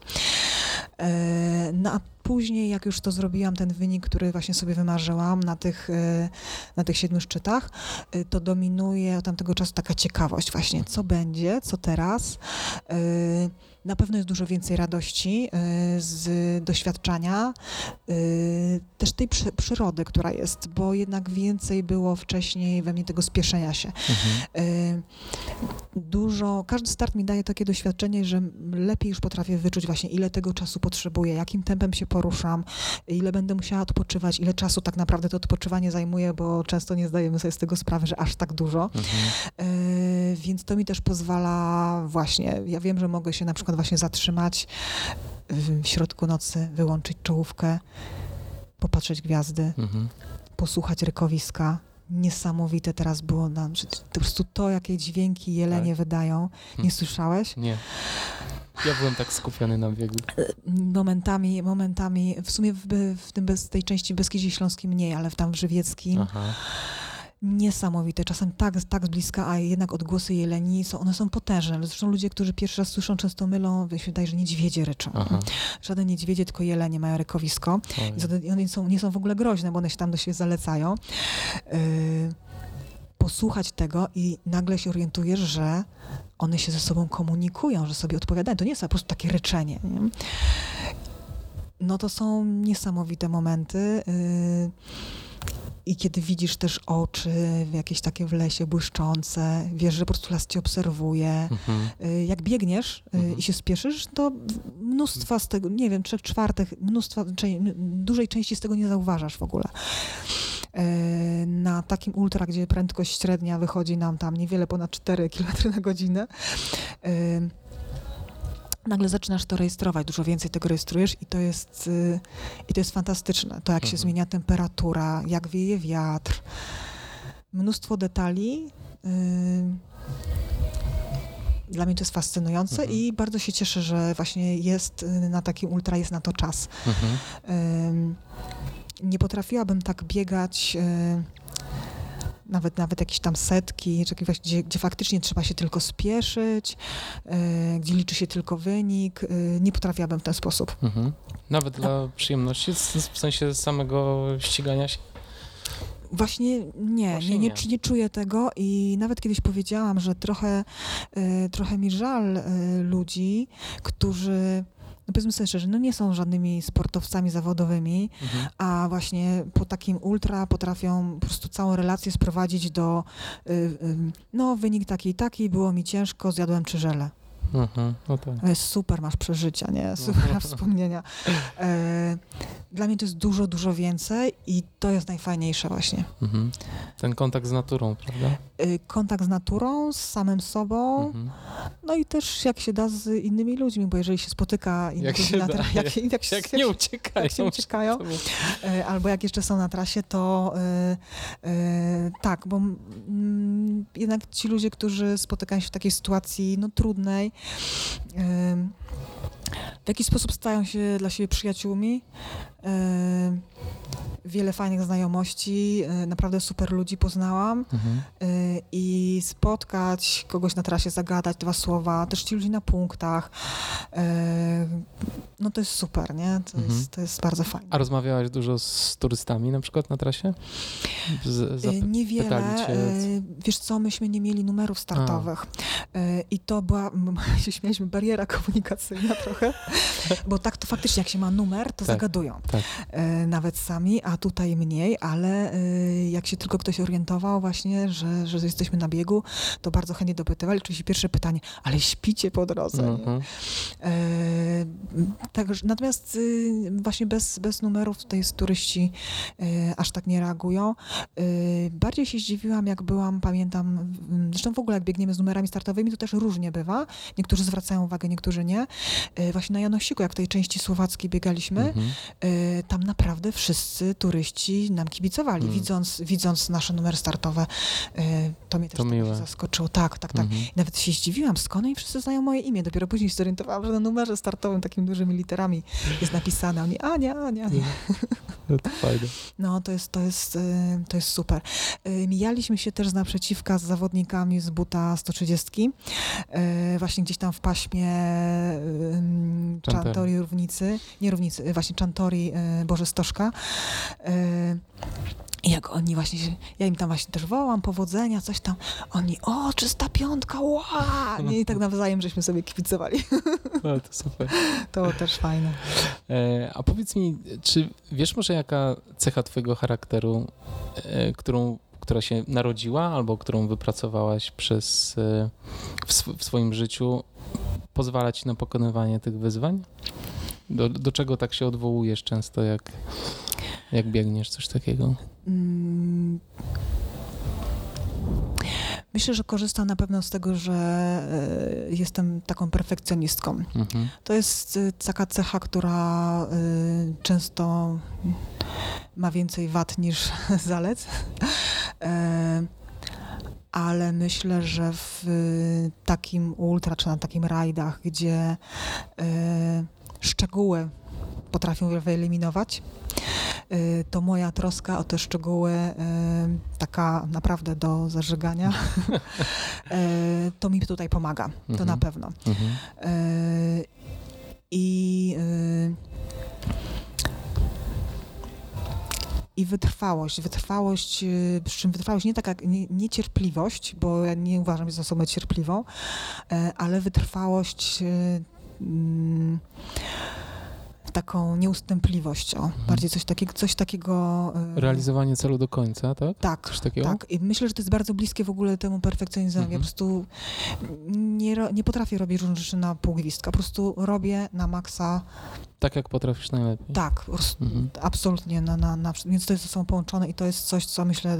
E, no a później, jak już to zrobiłam, ten wynik, który właśnie sobie wymarzyłam na tych, na tych siedmiu szczytach, to dominuje od tamtego czasu taka ciekawość właśnie, co będzie, co teraz na pewno jest dużo więcej radości y, z doświadczania, y, też tej przy, przyrody, która jest, bo jednak więcej było wcześniej we mnie tego spieszenia się. Mhm. Y, dużo, każdy start mi daje takie doświadczenie, że lepiej już potrafię wyczuć właśnie, ile tego czasu potrzebuję, jakim tempem się poruszam, ile będę musiała odpoczywać, ile czasu tak naprawdę to odpoczywanie zajmuje, bo często nie zdajemy sobie z tego sprawy, że aż tak dużo. Mhm. Więc to mi też pozwala właśnie, ja wiem, że mogę się na przykład właśnie zatrzymać w środku nocy, wyłączyć czołówkę, popatrzeć gwiazdy, mhm. posłuchać rykowiska. Niesamowite teraz było nam, po prostu to, jakie dźwięki jelenie tak. wydają. Nie hmm. słyszałeś? Nie. Ja byłem tak skupiony na biegu. Momentami, momentami, w sumie w, w tym bez, tej części Beskidzie Śląskim mniej, ale w tam w Żywieckim. Aha niesamowite, czasem tak, tak z bliska, a jednak odgłosy jeleni, są, one są potężne. Zresztą ludzie, którzy pierwszy raz słyszą, często mylą, się wydaje, że niedźwiedzie ryczą. Aha. Żadne niedźwiedzie, tylko jelenie mają rykowisko. I one są, nie są w ogóle groźne, bo one się tam do siebie zalecają. Yy, posłuchać tego i nagle się orientujesz, że one się ze sobą komunikują, że sobie odpowiadają. To nie jest po prostu takie ryczenie. Nie? No to są niesamowite momenty. Yy, i kiedy widzisz też oczy, jakieś takie w lesie błyszczące, wiesz, że po prostu las cię obserwuje. Mhm. Y, jak biegniesz y, mhm. i się spieszysz, to mnóstwa z tego, nie wiem, trzech czwartych, mnóstwa, dużej części z tego nie zauważasz w ogóle. Y, na takim ultra, gdzie prędkość średnia wychodzi nam tam niewiele ponad 4 km na godzinę, nagle zaczynasz to rejestrować, dużo więcej tego rejestrujesz i to jest, y, i to jest fantastyczne. To jak mhm. się zmienia temperatura, jak wieje wiatr, mnóstwo detali. Y, dla mnie to jest fascynujące mhm. i bardzo się cieszę, że właśnie jest y, na takim ultra, jest na to czas. Mhm. Nie potrafiłabym tak biegać nawet, nawet jakieś tam setki, gdzie, gdzie faktycznie trzeba się tylko spieszyć, e, gdzie liczy się tylko wynik. E, nie potrafiłabym w ten sposób. Mhm. Nawet dla przyjemności, w sensie samego ścigania się? Właśnie nie, Właśnie nie, nie, nie, czuję tego i nawet kiedyś powiedziałam, że trochę, y, trochę mi żal y, ludzi, którzy no powiedzmy sobie szczerze, no nie są żadnymi sportowcami zawodowymi, mhm. a właśnie po takim ultra potrafią po prostu całą relację sprowadzić do y, y, no wynik taki i taki, było mi ciężko, zjadłem czyżele. Mhm, no tak. super, masz przeżycia, nie? Super mhm. wspomnienia. E, dla mnie to jest dużo, dużo więcej i to jest najfajniejsze właśnie. Mhm. Ten kontakt z naturą, prawda? E, kontakt z naturą, z samym sobą, mhm. no i też jak się da z innymi ludźmi, bo jeżeli się spotyka innych ludzi na trasie, jak, jak, jak, jak, nie uciekają, jak się uciekają e, albo jak jeszcze są na trasie, to e, e, tak, bo m, jednak ci ludzie, którzy spotykają się w takiej sytuacji no, trudnej, w jakiś sposób stają się dla siebie przyjaciółmi. E, wiele fajnych znajomości, e, naprawdę super ludzi poznałam mhm. E, i spotkać kogoś na trasie, zagadać dwa słowa, też ci ludzi na punktach, no to jest super, nie? To, mhm. jest, to jest bardzo fajne. A rozmawiałaś dużo z turystami na przykład na trasie? Z, Niewiele. Wiesz co, myśmy nie mieli numerów startowych A. i to była, się śmialiśmy, bariera komunikacyjna trochę, bo tak to faktycznie jak się ma numer, to tak, zagadują. Tak. Nawet sami, a tutaj mniej, ale y, jak się tylko ktoś orientował właśnie, że, że jesteśmy na biegu, to bardzo chętnie dopytywali. Oczywiście pierwsze pytanie, ale śpicie po drodze? Mhm. E, tak, natomiast y, właśnie bez, bez numerów tutaj turyści aż tak nie reagują. Bardziej się zdziwiłam, jak byłam, pamiętam, zresztą w ogóle jak biegniemy z numerami startowymi, to też różnie bywa. Niektórzy zwracają uwagę, niektórzy nie. Właśnie na Janosiku, jak w tej części słowackiej biegaliśmy, mhm. Tam naprawdę wszyscy turyści nam kibicowali, hmm. widząc, widząc nasze numery startowe. E, to mnie też to tak zaskoczyło. Tak, tak, tak. Mhm. Nawet się zdziwiłam, skąd oni wszyscy znają moje imię. Dopiero później się zorientowałam, że na numerze startowym takimi dużymi literami jest napisane. Oni, Ania, Ania. Ania. No to fajne. No, to jest, to jest, e, to jest super. Mijaliśmy się też z naprzeciwka z zawodnikami z buta 130. Właśnie gdzieś tam w paśmie Czantori Równicy, nie Równicy, właśnie Czantori Boże Stożka. I jak oni właśnie, się, ja im tam właśnie też wołam, powodzenia, coś tam, oni, o, czysta piątka, ła! Nie, I tak nawzajem żeśmy sobie kibicowali. No, to super. To też fajne. E, a powiedz mi, czy wiesz może jaka cecha twojego charakteru, e, którą, która się narodziła albo którą wypracowałaś przez, e, w, sw w swoim życiu, pozwala ci na pokonywanie tych wyzwań? Do, do czego tak się odwołujesz często, jak, jak biegniesz, coś takiego? Mm. Myślę, że korzystam na pewno z tego, że e, jestem taką perfekcjonistką. Mhm. To jest e, taka cecha, która e, często ma więcej wad niż zalet. Ale myślę, że w takim ultra, czy na takim rajdach, gdzie szczegóły potrafią wyeliminować, y, to moja troska o te szczegóły, y, taka naprawdę do zażygania, y, to mi tutaj pomaga, to mhm. na pewno. Mhm. I i wytrwałość. Wytrwałość, przy czym wytrwałość nie taka, nie, niecierpliwość, bo ja nie uważam się za osobę cierpliwą, ale wytrwałość taką nieustępliwość, o, mhm. bardziej coś takiego, coś takiego... E, Realizowanie celu do końca, tak? Tak, tak. I myślę, że to jest bardzo bliskie w ogóle temu perfekcjonizmowi. Mhm. Ja po prostu nie, nie potrafię robić różnych rzeczy na pół gwizdka, po prostu robię na maksa tak, jak potrafisz najlepiej. Tak, mhm. absolutnie. Na, na, na, więc to jest ze sobą połączone i to jest coś, co myślę, e,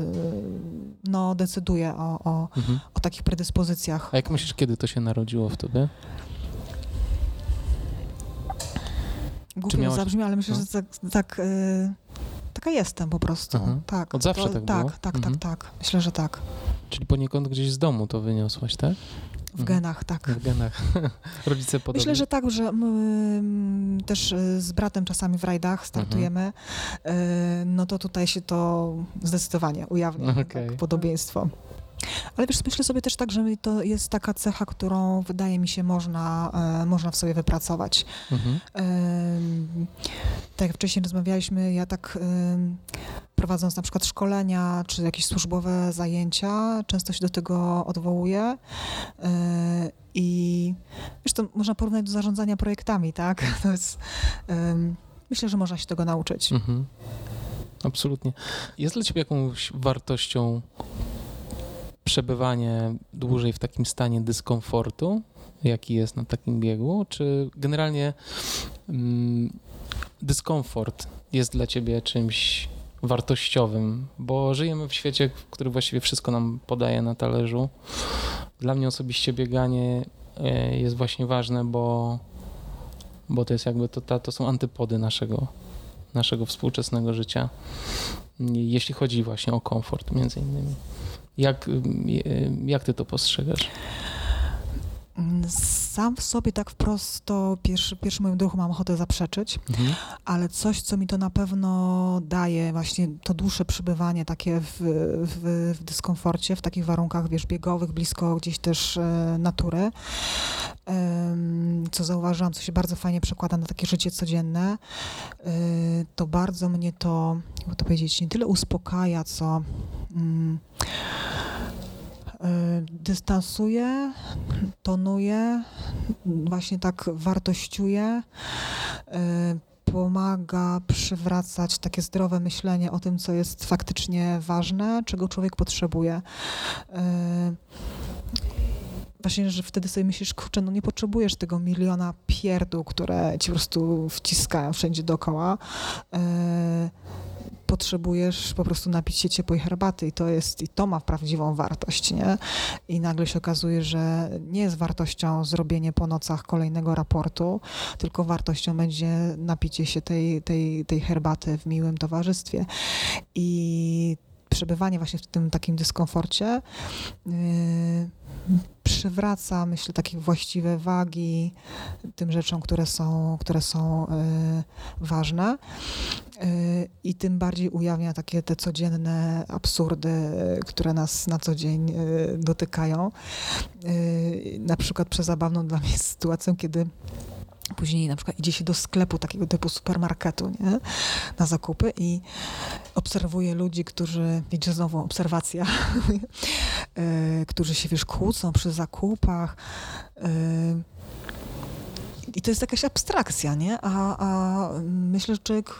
no, decyduje o, o, mhm. o takich predyspozycjach. A jak myślisz, kiedy to się narodziło w tobie? Głupio miałaś... zabrzmi, ale myślę, no. że tak, tak y, taka jestem po prostu. Aha. Tak. Od zawsze to, tak Tak, było? tak, tak mhm. tak, tak. Myślę, że tak. Czyli poniekąd gdzieś z domu to wyniosłaś, tak? W mhm. genach, tak. W genach. Rodzice podobnie? Myślę, że tak, że my, też y, z bratem czasami w rajdach startujemy, mhm. no to tutaj się to zdecydowanie ujawnia, okay. tak, podobieństwo. Ale wiesz, myślę sobie też tak, że to jest taka cecha, którą wydaje mi się można, e, można w sobie wypracować. Mhm. tak jak wcześniej rozmawialiśmy, ja tak prowadząc na przykład szkolenia czy jakieś służbowe zajęcia, często się do tego odwołuję. E, I wiesz, to można porównać do zarządzania projektami, tak? To jest, myślę, że można się tego nauczyć. Mhm. Absolutnie. Jest dla ciebie jakąś wartością przebywanie dłużej w takim stanie dyskomfortu, jaki jest na takim biegu, czy generalnie mm, dyskomfort jest dla ciebie czymś wartościowym, bo żyjemy w świecie, w którym właściwie wszystko nam podaje na talerzu. Dla mnie osobiście bieganie e, jest właśnie ważne, bo, bo to jest jakby to, to są antypody naszego, naszego współczesnego życia, jeśli chodzi właśnie o komfort między innymi. Jak, jak ty to postrzegasz? sam w sobie tak wprost to pierwszy, pierwszy moim duchu mam ochotę zaprzeczyć, mhm. ale coś, co mi to na pewno daje, właśnie to dłuższe przybywanie takie w, w, w dyskomforcie, w takich warunkach, wiesz, biegowych, blisko gdzieś też e, natury, e, co zauważyłam, co się bardzo fajnie przekłada na takie życie codzienne, e, to bardzo mnie to, jak to powiedzieć, nie tyle uspokaja, co... Mm, E, dystansuje, tonuje, właśnie tak wartościuje, e, pomaga przywracać takie zdrowe myślenie o tym, co jest faktycznie ważne, czego człowiek potrzebuje. E, właśnie, że wtedy sobie myślisz, kurczę, no nie potrzebujesz tego miliona pierdół, które ci po prostu wciskają wszędzie dookoła potrzebujesz po prostu napić się ciepłej herbaty i to jest, i to ma prawdziwą wartość, nie? I nagle się okazuje, że nie jest wartością zrobienie po nocach kolejnego raportu, tylko wartością będzie napicie się tej, tej, tej herbaty w miłym towarzystwie. I przebywanie właśnie w tym takim dyskomforcie yy, przywraca, myślę, takie właściwe wagi tym rzeczom, które są, które są yy, ważne. Yy, I tym bardziej ujawnia takie te codzienne absurdy, które nas na co dzień yy, dotykają. Na przykład przezabawną dla mnie sytuacją, kiedy Później na przykład idzie się do sklepu takiego typu supermarketu nie? na zakupy i obserwuje ludzi, którzy, wiecie, znowu obserwacja, e, którzy się, wiesz, kłócą przy zakupach. E, I to jest jakaś abstrakcja, nie? A, a myślę, że człowiek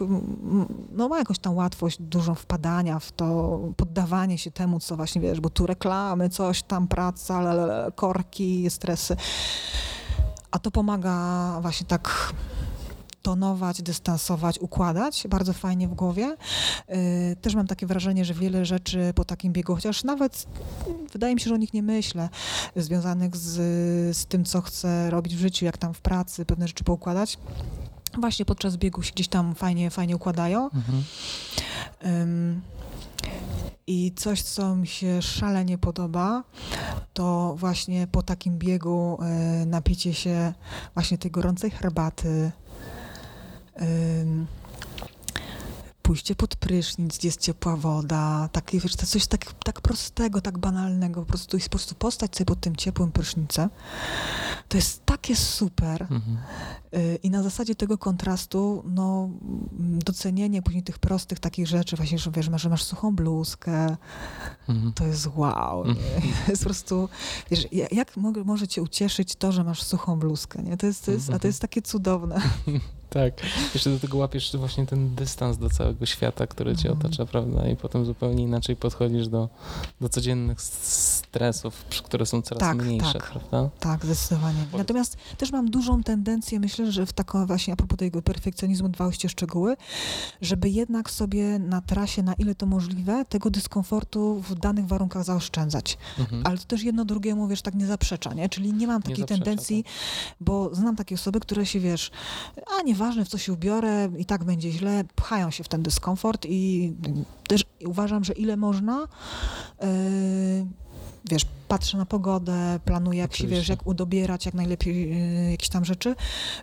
no, ma jakąś tam łatwość dużą wpadania w to, poddawanie się temu, co właśnie, wiesz, bo tu reklamy, coś tam, praca, korki, stresy a to pomaga właśnie tak tonować, dystansować, układać bardzo fajnie w głowie. Y, też mam takie wrażenie, że wiele rzeczy po takim biegu, chociaż nawet wydaje mi się, że o nich nie myślę, związanych z, z tym, co chcę robić w życiu, jak tam w pracy, pewne rzeczy poukładać. Właśnie podczas biegu się gdzieś tam fajnie, fajnie układają. Mhm. Um, i coś, co mi się szalenie podoba, to właśnie po takim biegu y, napicie się właśnie tej gorącej herbaty, pójście pod prysznic, gdzie jest ciepła woda, takie, wiesz, coś tak, tak prostego, tak banalnego, po prostu, po prostu postać sobie pod tym ciepłym prysznicem. To jest takie super. Mhm. Y, I na zasadzie tego kontrastu, no, docenienie później tych prostych takich rzeczy, właśnie, że wiesz, że masz suchą bluzkę, mhm. to jest wow. Mhm. To jest po prostu, wiesz, jak może cię ucieszyć to, że masz suchą bluzkę, nie? To jest, to jest, a to mhm. jest takie cudowne. Tak. Jeszcze do tego łapiesz właśnie ten dystans do całego świata, który cię mhm. otacza, prawda? I potem zupełnie inaczej podchodzisz do, do codziennych stresów, które są coraz tak, mniejsze, tak. prawda? Tak, zdecydowanie. Natomiast też mam dużą tendencję, myślę, że w taką właśnie a propos tego perfekcjonizmu, dbałości o szczegóły, żeby jednak sobie na trasie, na ile to możliwe, tego dyskomfortu w danych warunkach zaoszczędzać. Mhm. Ale to też jedno drugiemu, wiesz, tak nie zaprzecza, nie? Czyli nie mam takiej nie zaprzecza, tendencji, tak. bo znam takie osoby, które się, wiesz, a nie nieważne w co się ubiorę, i tak będzie źle, pchają się w ten dyskomfort i też uważam, że ile można, yy, wiesz, patrzę na pogodę, planuję, jak Oczywiście. się, wiesz, jak udobierać, jak najlepiej yy, jakieś tam rzeczy,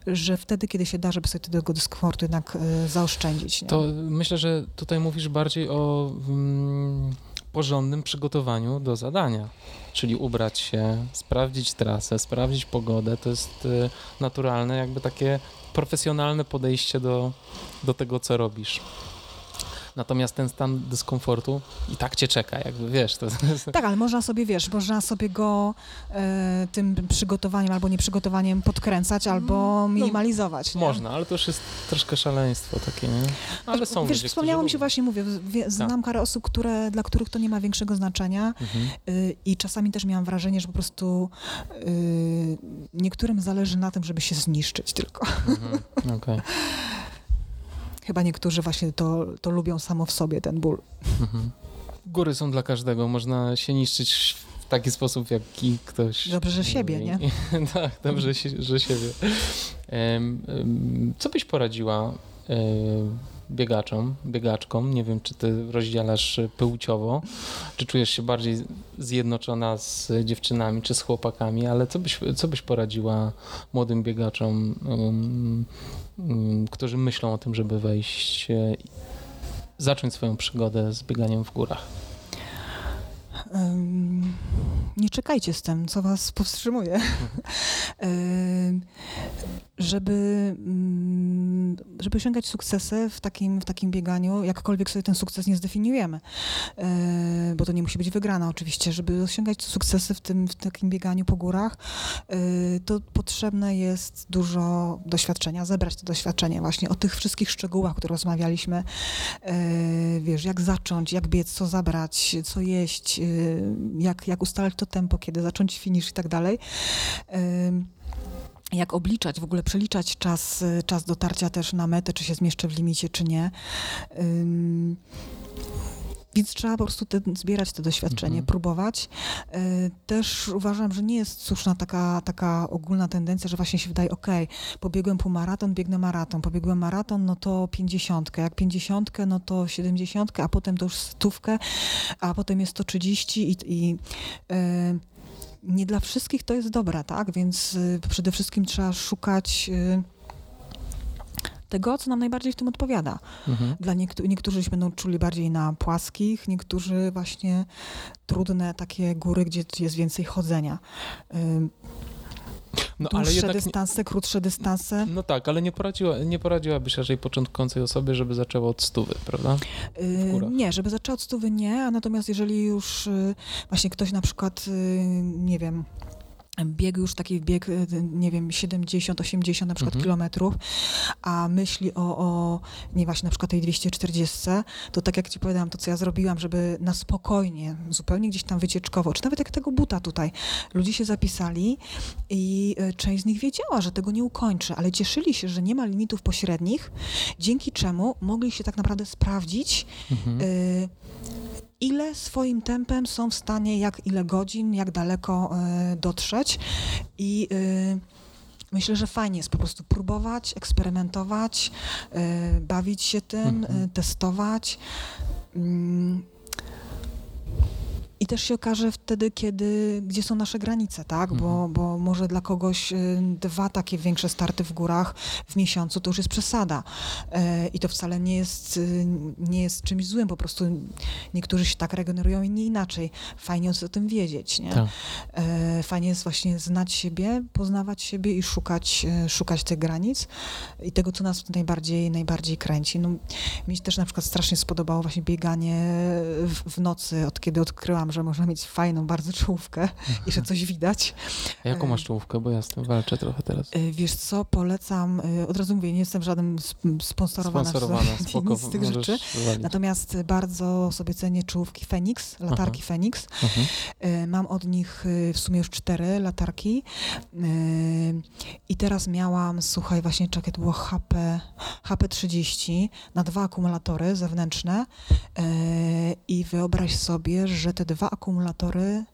że wtedy, kiedy się da, żeby sobie tego dyskomfortu jednak yy, zaoszczędzić. Nie? To myślę, że tutaj mówisz bardziej o mm, porządnym przygotowaniu do zadania, czyli ubrać się, sprawdzić trasę, sprawdzić pogodę, to jest y, naturalne, jakby takie profesjonalne podejście do, do tego, co robisz. Natomiast ten stan dyskomfortu i tak cię czeka, jakby wiesz. To... Tak, ale można sobie, wiesz, można sobie go e, tym przygotowaniem albo nieprzygotowaniem podkręcać albo mm, no, minimalizować. Nie? Można, ale to już jest troszkę szaleństwo takie, nie? Ale są Wiesz, ludzie, wspomniało mi się właśnie, mówię, tak. znam tak. parę osób, które, dla których to nie ma większego znaczenia mhm. y, i czasami też miałam wrażenie, że po prostu y, niektórym zależy na tym, żeby się zniszczyć tylko. Mhm. Okay. Chyba niektórzy właśnie to, to lubią samo w sobie, ten ból. Mhm. Góry są dla każdego, można się niszczyć w taki sposób, jaki ktoś... Dobrze, że siebie, nie? tak, dobrze, że siebie. Co byś poradziła biegaczom, biegaczkom. Nie wiem, czy ty rozdzielasz płciowo, czy czujesz się bardziej zjednoczona z dziewczynami, czy z chłopakami, ale co byś, co byś poradziła młodym biegaczom, um, um, którzy myślą o tym, żeby wejść, zacząć swoją przygodę z bieganiem w górach? Nie czekajcie z tym, co was powstrzymuje. żeby, mm, żeby osiągać sukcesy w takim, w takim bieganiu, jakkolwiek sobie ten sukces nie zdefiniujemy, bo to nie musi być wygrana oczywiście, żeby osiągać sukcesy w tym w takim bieganiu po górach, e, to potrzebne jest dużo doświadczenia, zebrać to doświadczenie właśnie o tych wszystkich szczegółach, o których rozmawialiśmy, e, wiesz, jak zacząć, jak biec, co zabrać, co jeść, jak, jak ustalać to tempo, kiedy zacząć finish i tak dalej jak obliczać, w ogóle przeliczać czas, czas dotarcia też na metę, czy się zmieszczę w limicie, czy nie. Więc trzeba po prostu te, zbierać to doświadczenie, mhm. próbować. Y, też uważam, że nie jest słuszna taka, taka ogólna tendencja, że właśnie się wydaje, ok, pobiegłem półmaraton, biegnę maraton, pobiegłem maraton, no to pięćdziesiątkę, jak pięćdziesiątkę, no to siedemdziesiątkę, a potem to już stówkę, a potem jest to trzydzieści i, i yy, nie dla wszystkich to jest dobre, tak? Więc y, przede wszystkim trzeba szukać tego, co nam najbardziej w tym odpowiada. Mhm. Dla niektó niektórzy się będą czuli bardziej na płaskich, niektórzy właśnie trudne takie góry, gdzie jest więcej chodzenia. No, Dłuższe ale dystanse, krótsze dystanse. No tak, ale nie, poradziła, nie poradziłabyś raczej początkującej osobie, żeby zaczęła od stówy, prawda? Yy, nie, żeby zaczęła od stówy nie, a natomiast jeżeli już yy, właśnie ktoś na przykład, yy, nie wiem, bieg już taki bieg, y, nie wiem, 70-80 na przykład mhm. kilometrów, a myśli o, o, nie właśnie na przykład tej 240, to tak jak ci powiedziałam, to co ja zrobiłam, żeby na spokojnie, zupełnie gdzieś tam wycieczkowo, czy nawet jak tego buta tutaj, ludzie się zapisali i y, część z nich wiedziała, że tego nie ukończy, ale cieszyli się, że nie ma limitów pośrednich, dzięki czemu mogli się tak naprawdę sprawdzić, mhm. y, ile swoim tempem są w stanie, jak ile godzin, jak daleko y, dotrzeć i y, myślę, że fajnie jest po prostu próbować, eksperymentować, y, bawić się tym, mhm. testować. I też się okaże wtedy, kiedy, gdzie są nasze granice, tak? Bo, mhm. bo może dla kogoś y, dwa takie większe starty w górach w miesiącu to już jest przesada. E, I to wcale nie jest, y, nie jest czymś złym, po prostu niektórzy się tak regenerują, inni inaczej. Fajnie jest o tym wiedzieć, nie? Tak. Fajnie jest właśnie znać siebie, poznawać siebie i szukać, szukać tych granic i tego, co nas najbardziej, najbardziej kręci. No, mi się też na przykład strasznie spodobało właśnie bieganie w, w nocy, od kiedy odkryłam że można mieć fajną bardzo czołówkę i że coś widać. A jaką masz czołówkę? Bo ja z tym walczę trochę teraz. E, wiesz co, polecam, e, od razu mówię, nie jestem żaden sponsorowana, sponsorowana spoko, z tych rzeczy, walić. natomiast bardzo sobie cenię czołówki Fenix, latarki Aha. Fenix. Aha. E, mam od nich w sumie już cztery latarki i teraz miałam, słuchaj, właśnie czekaj, to było HP, HP30 na dwa akumulatory zewnętrzne i wyobraź sobie, że te dwa dwa akumulatory.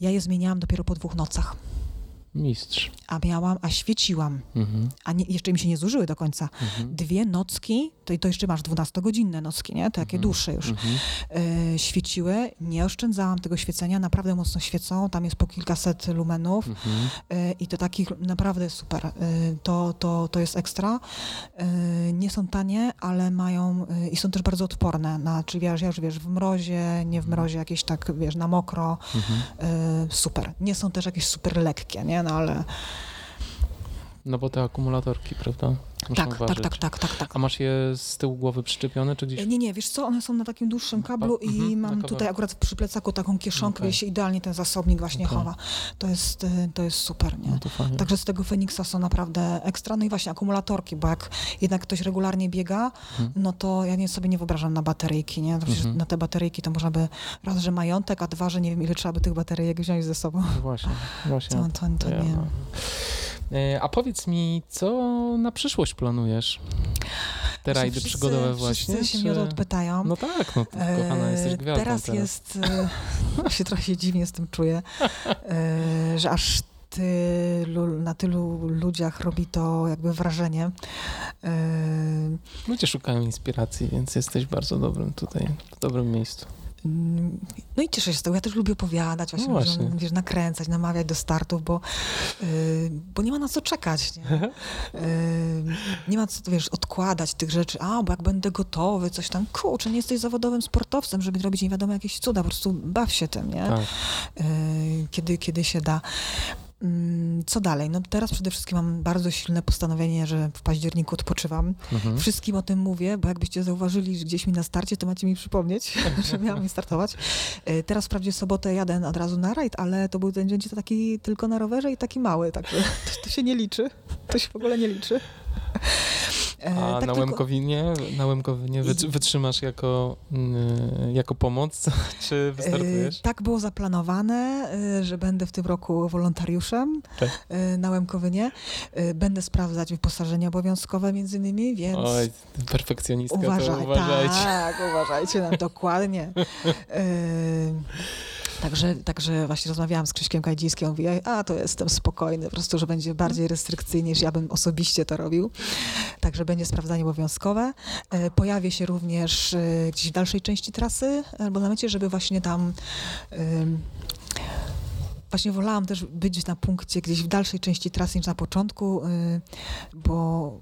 Ja je zmieniałam dopiero po dwóch nocach. Mistrz. A miałam, a świeciłam. Mhm. A nie, jeszcze mi się nie zużyły do końca. Mhm. Dwie nocki, to, to jeszcze masz 12-godzinne nocki, nie? Takie mhm. dłuższe już. Mhm. E, świeciły, nie oszczędzałam tego świecenia, naprawdę mocno świecą. Tam jest po kilkaset lumenów mhm. e, i to takich naprawdę super. E, to, to, to jest ekstra. E, nie są tanie, ale mają e, i są też bardzo odporne. Na, czyli wiesz, ja już wiesz, w mrozie, nie w mhm. mrozie, jakieś tak, wiesz, na mokro. Mhm. E, super. Nie są też jakieś super lekkie, nie? No ale... No bo te akumulatorki, prawda? tak, tak, tak, tak, tak, tak. A masz je z tyłu głowy przyczepione, czy gdzieś? Nie, nie, wiesz co, one są na takim dłuższym kablu i mhm, mam tutaj akurat przy plecaku taką kieszonkę, okay. gdzie się idealnie ten zasobnik właśnie okay. chowa. To jest, y, to jest super, nie? No Także z tego Feniksa są naprawdę ekstra. No i właśnie akumulatorki, bo jak jednak ktoś regularnie biega, mhm. no to ja nie sobie nie wyobrażam na bateryjki, nie? Mhm. Na te bateryjki to można by raz, że majątek, a dwa, że nie wiem ile trzeba by tych bateryjek wziąć ze sobą. No właśnie, właśnie. To, to, to ja, nie. No. E, a powiedz mi, co na przyszłość planujesz? Te rajdy wszyscy, przygodowe właśnie? Wszyscy się czy... mnie odpytają. No tak, no kochana, jesteś gwiazdą teraz. Teraz jest, e, się trochę dziwnie z tym czuję, e, że aż tylu, na tylu ludziach robi to jakby wrażenie. Ludzie szukają inspiracji, więc jesteś bardzo dobrym tutaj, w dobrym miejscu. Mm, no i cieszę się z tego. Ja też lubię opowiadać, właśnie, no właśnie. wiesz, nakręcać, namawiać do startów, bo, yy, bo nie ma na co czekać. Nie? Yy, nie ma co, wiesz, odkładać tych rzeczy. A, bo jak będę gotowy, coś tam. Kurczę, nie jesteś zawodowym sportowcem, żeby robić nie wiadomo jakieś cuda. Po prostu baw się tym, nie? Tak. Yy, kiedy, kiedy się da. Mm, co dalej? No teraz przede wszystkim mam bardzo silne postanowienie, że w październiku odpoczywam. Mhm. Wszystkim o tym mówię, bo jakbyście zauważyli że gdzieś mi na starcie, to macie mi przypomnieć, że miałam mi startować. E, Teraz wprawdzie sobotę jadę od razu na rajd, ale to był, będzie to taki tylko na rowerze i taki mały, także to, to się nie liczy. To się w ogóle nie liczy. E, A tak na tylko- Łemkowinie, na Łemkowinie wytr- wytrzymasz jako, mm, jako pomoc, czy wystartujesz? E, Tak było zaplanowane, e, że będę w tym roku wolontariuszem Tak. na Łemkowynie. E, Będę sprawdzać wyposażenie obowiązkowe między innymi, więc... Oj, perfekcjonistka, Uważaj, uważajcie. Tak, uważajcie na dokładnie. Także, także właśnie rozmawiałam z Krzyśkiem Kajdzińskim, on mówi, a to jestem spokojny, po prostu, że będzie bardziej restrykcyjnie, niż ja bym osobiście to robił. Także będzie sprawdzanie obowiązkowe. E, Pojawię się również e, gdzieś w dalszej części trasy, albo na mecie, żeby właśnie tam Właśnie wolałam też być na punkcie gdzieś w dalszej części trasy niż na początku, y, bo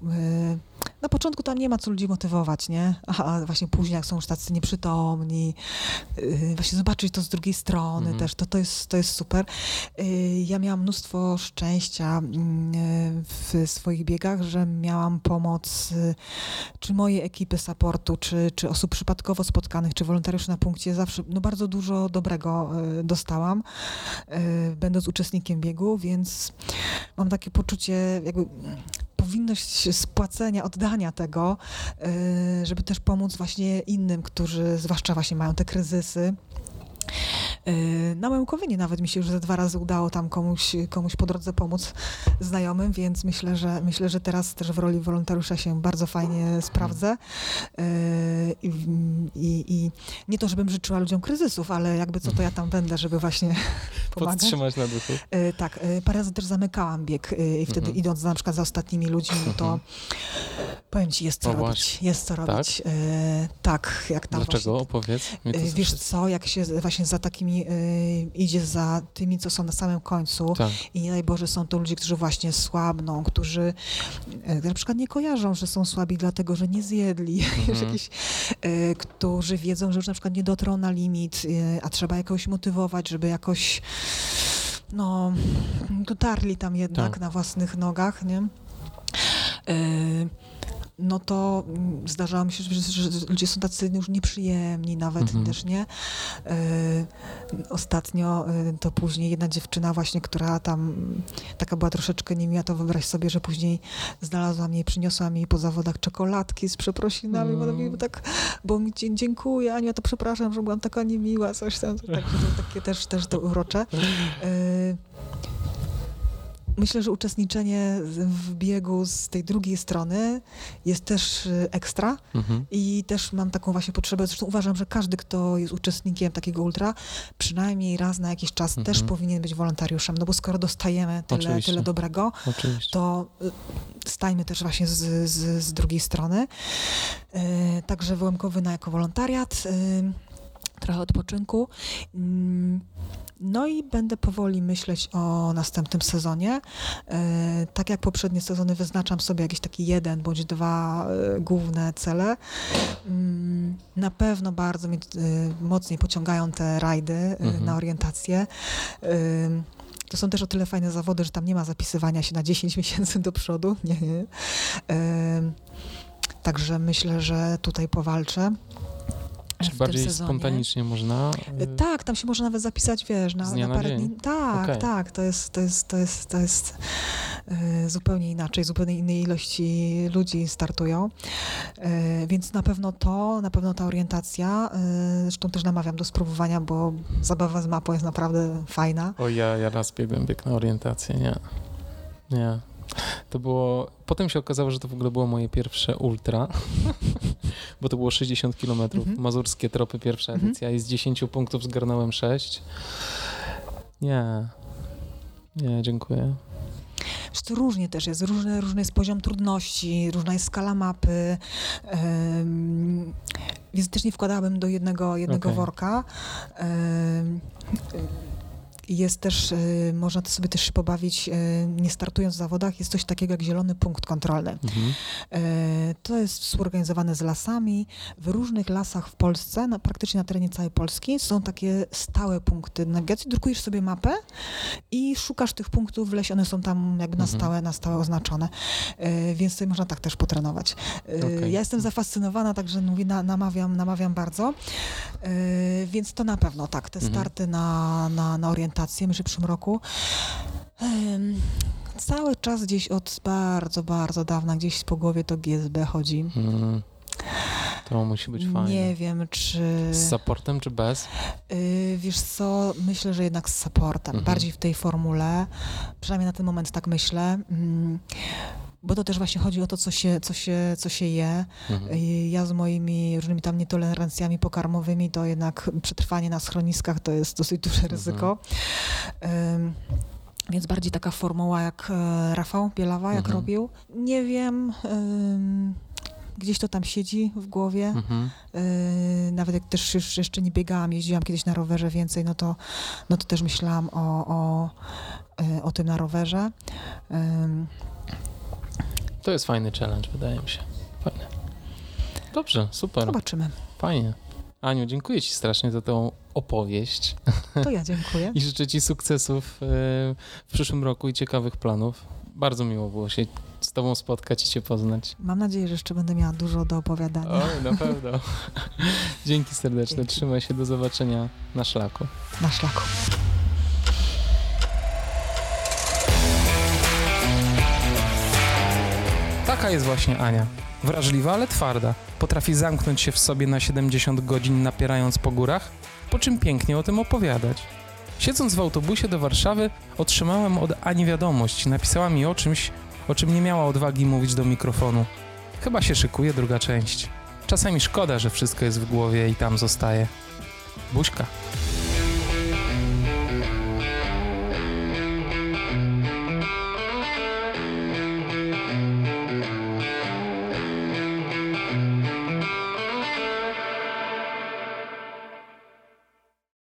na początku tam nie ma co ludzi motywować, nie? A właśnie później, jak są już tacy nieprzytomni, y, właśnie zobaczyć to z drugiej strony Mhm. też, to, to, jest, to jest super. Y, Ja miałam mnóstwo szczęścia mm, y, w swoich biegach, że miałam pomoc y, czy mojej ekipy supportu, czy, czy osób przypadkowo spotkanych, czy wolontariuszy na punkcie. Zawsze no, bardzo dużo dobrego y, dostałam, y, będąc uczestnikiem biegu, więc mam takie poczucie jakby powinność spłacenia, oddania tego, y, żeby też pomóc właśnie innym, którzy zwłaszcza właśnie mają te kryzysy. Y, Na Łękowynie nawet mi się już ze dwa razy udało tam komuś, komuś po drodze pomóc znajomym, więc myślę, że myślę, że teraz też w roli wolontariusza się bardzo fajnie sprawdzę. Y, I, i, I nie to, żebym życzyła ludziom kryzysów, ale jakby co to ja tam będę, żeby właśnie pomagać. Podtrzymać na duchu. Y, Tak, parę razy też zamykałam bieg i wtedy Mhm. idąc na przykład za ostatnimi ludźmi, no to Mhm. powiem ci, jest co O, robić, właśnie. jest co robić. Y, Tak, jak tam Dlaczego? właśnie Opowiedz. Mnie to Wiesz co, jak się właśnie za takimi y, idzie za tymi, co są na samym końcu Tak. i nie daj Boże są to ludzie, którzy właśnie słabną, którzy y, na przykład nie kojarzą, że są słabi dlatego, że nie zjedli, Mhm. jakieś, y, którzy wiedzą, że już na przykład nie dotrą na limit, a trzeba jakoś motywować, żeby jakoś no, dotarli tam jednak Tak. na własnych nogach, nie? No to mm, zdarzało mi się, że, ludzie są tacy już nieprzyjemni nawet Mhm. też, nie? Y, ostatnio y, to później jedna dziewczyna właśnie, która tam mm, taka była troszeczkę niemiła, to wyobraź sobie, że później znalazła mnie i przyniosła mi po zawodach czekoladki z przeprosinami, bo, Mm. mi tak, bo mi dziękuję, Ania, to przepraszam, że byłam taka niemiła, coś tam, takie też, też to urocze. Myślę, że uczestniczenie w biegu z tej drugiej strony jest też y, ekstra Mhm. i też mam taką właśnie potrzebę, zresztą uważam, że każdy, kto jest uczestnikiem takiego ultra, przynajmniej raz na jakiś czas Mhm. też powinien być wolontariuszem, no bo skoro dostajemy tyle, Oczywiście. tyle dobrego, Oczywiście. to y, stajmy też właśnie z, z, z drugiej strony. Y, Także Wołemkowyna jako wolontariat, trochę odpoczynku. Mm, No i będę powoli myśleć o następnym sezonie. Y, Tak jak poprzednie sezony wyznaczam sobie jakiś taki jeden bądź dwa y, główne cele. Mm, Na pewno bardzo mnie mocniej pociągają te rajdy y, Mhm. na orientację. To są też o tyle fajne zawody, że tam nie ma zapisywania się na 10 miesięcy do przodu. Nie, nie. Także myślę, że tutaj powalczę. Czy bardziej sezonie. spontanicznie można? E, y, Tak, tam się może nawet zapisać, wiesz, na, na na parę dzień? dni. Tak, Okej. tak, to jest, to jest, to jest, to jest e, zupełnie inaczej, zupełnie innej ilości ludzi startują. E, więc na pewno to, na pewno ta orientacja, e, zresztą też namawiam do spróbowania, bo zabawa z mapą jest naprawdę fajna. O, ja, ja raz biegłem bieg na orientację, nie. Nie. To było... Potem się okazało, że to w ogóle było moje pierwsze ultra, bo to było 60 km, Mhm. mazurskie tropy, pierwsza Mhm. edycja i z 10 punktów zgarnąłem 6. Nie. Nie, dziękuję. To różnie też jest, różny, różny jest poziom trudności, różna jest skala mapy, um, więc też nie wkładałabym do jednego, jednego Okay. worka. Um, jest też, y, można to sobie też się pobawić, y, nie startując w zawodach, jest coś takiego jak zielony punkt kontrolny. Mhm. Y, To jest współorganizowane z lasami. W różnych lasach w Polsce, na, praktycznie na terenie całej Polski, są takie stałe punkty nawigacji. Drukujesz sobie mapę i szukasz tych punktów w lesie, one są tam jakby na Mhm. stałe, na stałe oznaczone, więc sobie można tak też potrenować. Y, Okej. Ja jestem zafascynowana, także mówię, na, namawiam, namawiam bardzo. Więc to na pewno tak, te Mhm. starty na, na, na orientację, że w przyszłym roku. Cały czas gdzieś od bardzo, bardzo dawna, gdzieś po głowie to GSB chodzi. Mm. To musi być fajne. Nie wiem, czy... Z supportem czy bez? Y, wiesz co, myślę, że jednak z supportem, Mhm. bardziej w tej formule. Przynajmniej na ten moment tak myślę. Mm, Bo to też właśnie chodzi o to, co się, co się, co się je. Mhm. Ja z moimi różnymi tam nietolerancjami pokarmowymi, to jednak przetrwanie na schroniskach to jest dosyć duże Mhm. ryzyko. Ym, Więc bardziej taka formuła jak e, Rafał Bielawa, jak Mhm. robił. Nie wiem, gdzieś to tam siedzi w głowie. Mhm. Yy, nawet jak też już jeszcze nie biegałam, jeździłam kiedyś na rowerze więcej, no to, no to też myślałam o, o, yy, o tym na rowerze. To jest fajny challenge, wydaje mi się. Fajne. Dobrze, super, Zobaczymy. fajnie. Aniu, dziękuję Ci strasznie za tą opowieść To ja dziękuję. i życzę Ci sukcesów e, w przyszłym roku i ciekawych planów. Bardzo miło było się z Tobą spotkać i Cię poznać. Mam nadzieję, że jeszcze będę miała dużo do opowiadania. Oj, na pewno. Dzięki serdeczne, Dzięki. trzymaj się, do zobaczenia na szlaku. Na szlaku. Taka jest właśnie Ania. Wrażliwa, ale twarda. Potrafi zamknąć się w sobie na 70 godzin napierając po górach, po czym pięknie o tym opowiadać. Siedząc w autobusie do Warszawy, otrzymałem od Ani wiadomość. Napisała mi o czymś, o czym nie miała odwagi mówić do mikrofonu. Chyba się szykuje druga część. Czasami szkoda, że wszystko jest w głowie i tam zostaje. Buźka.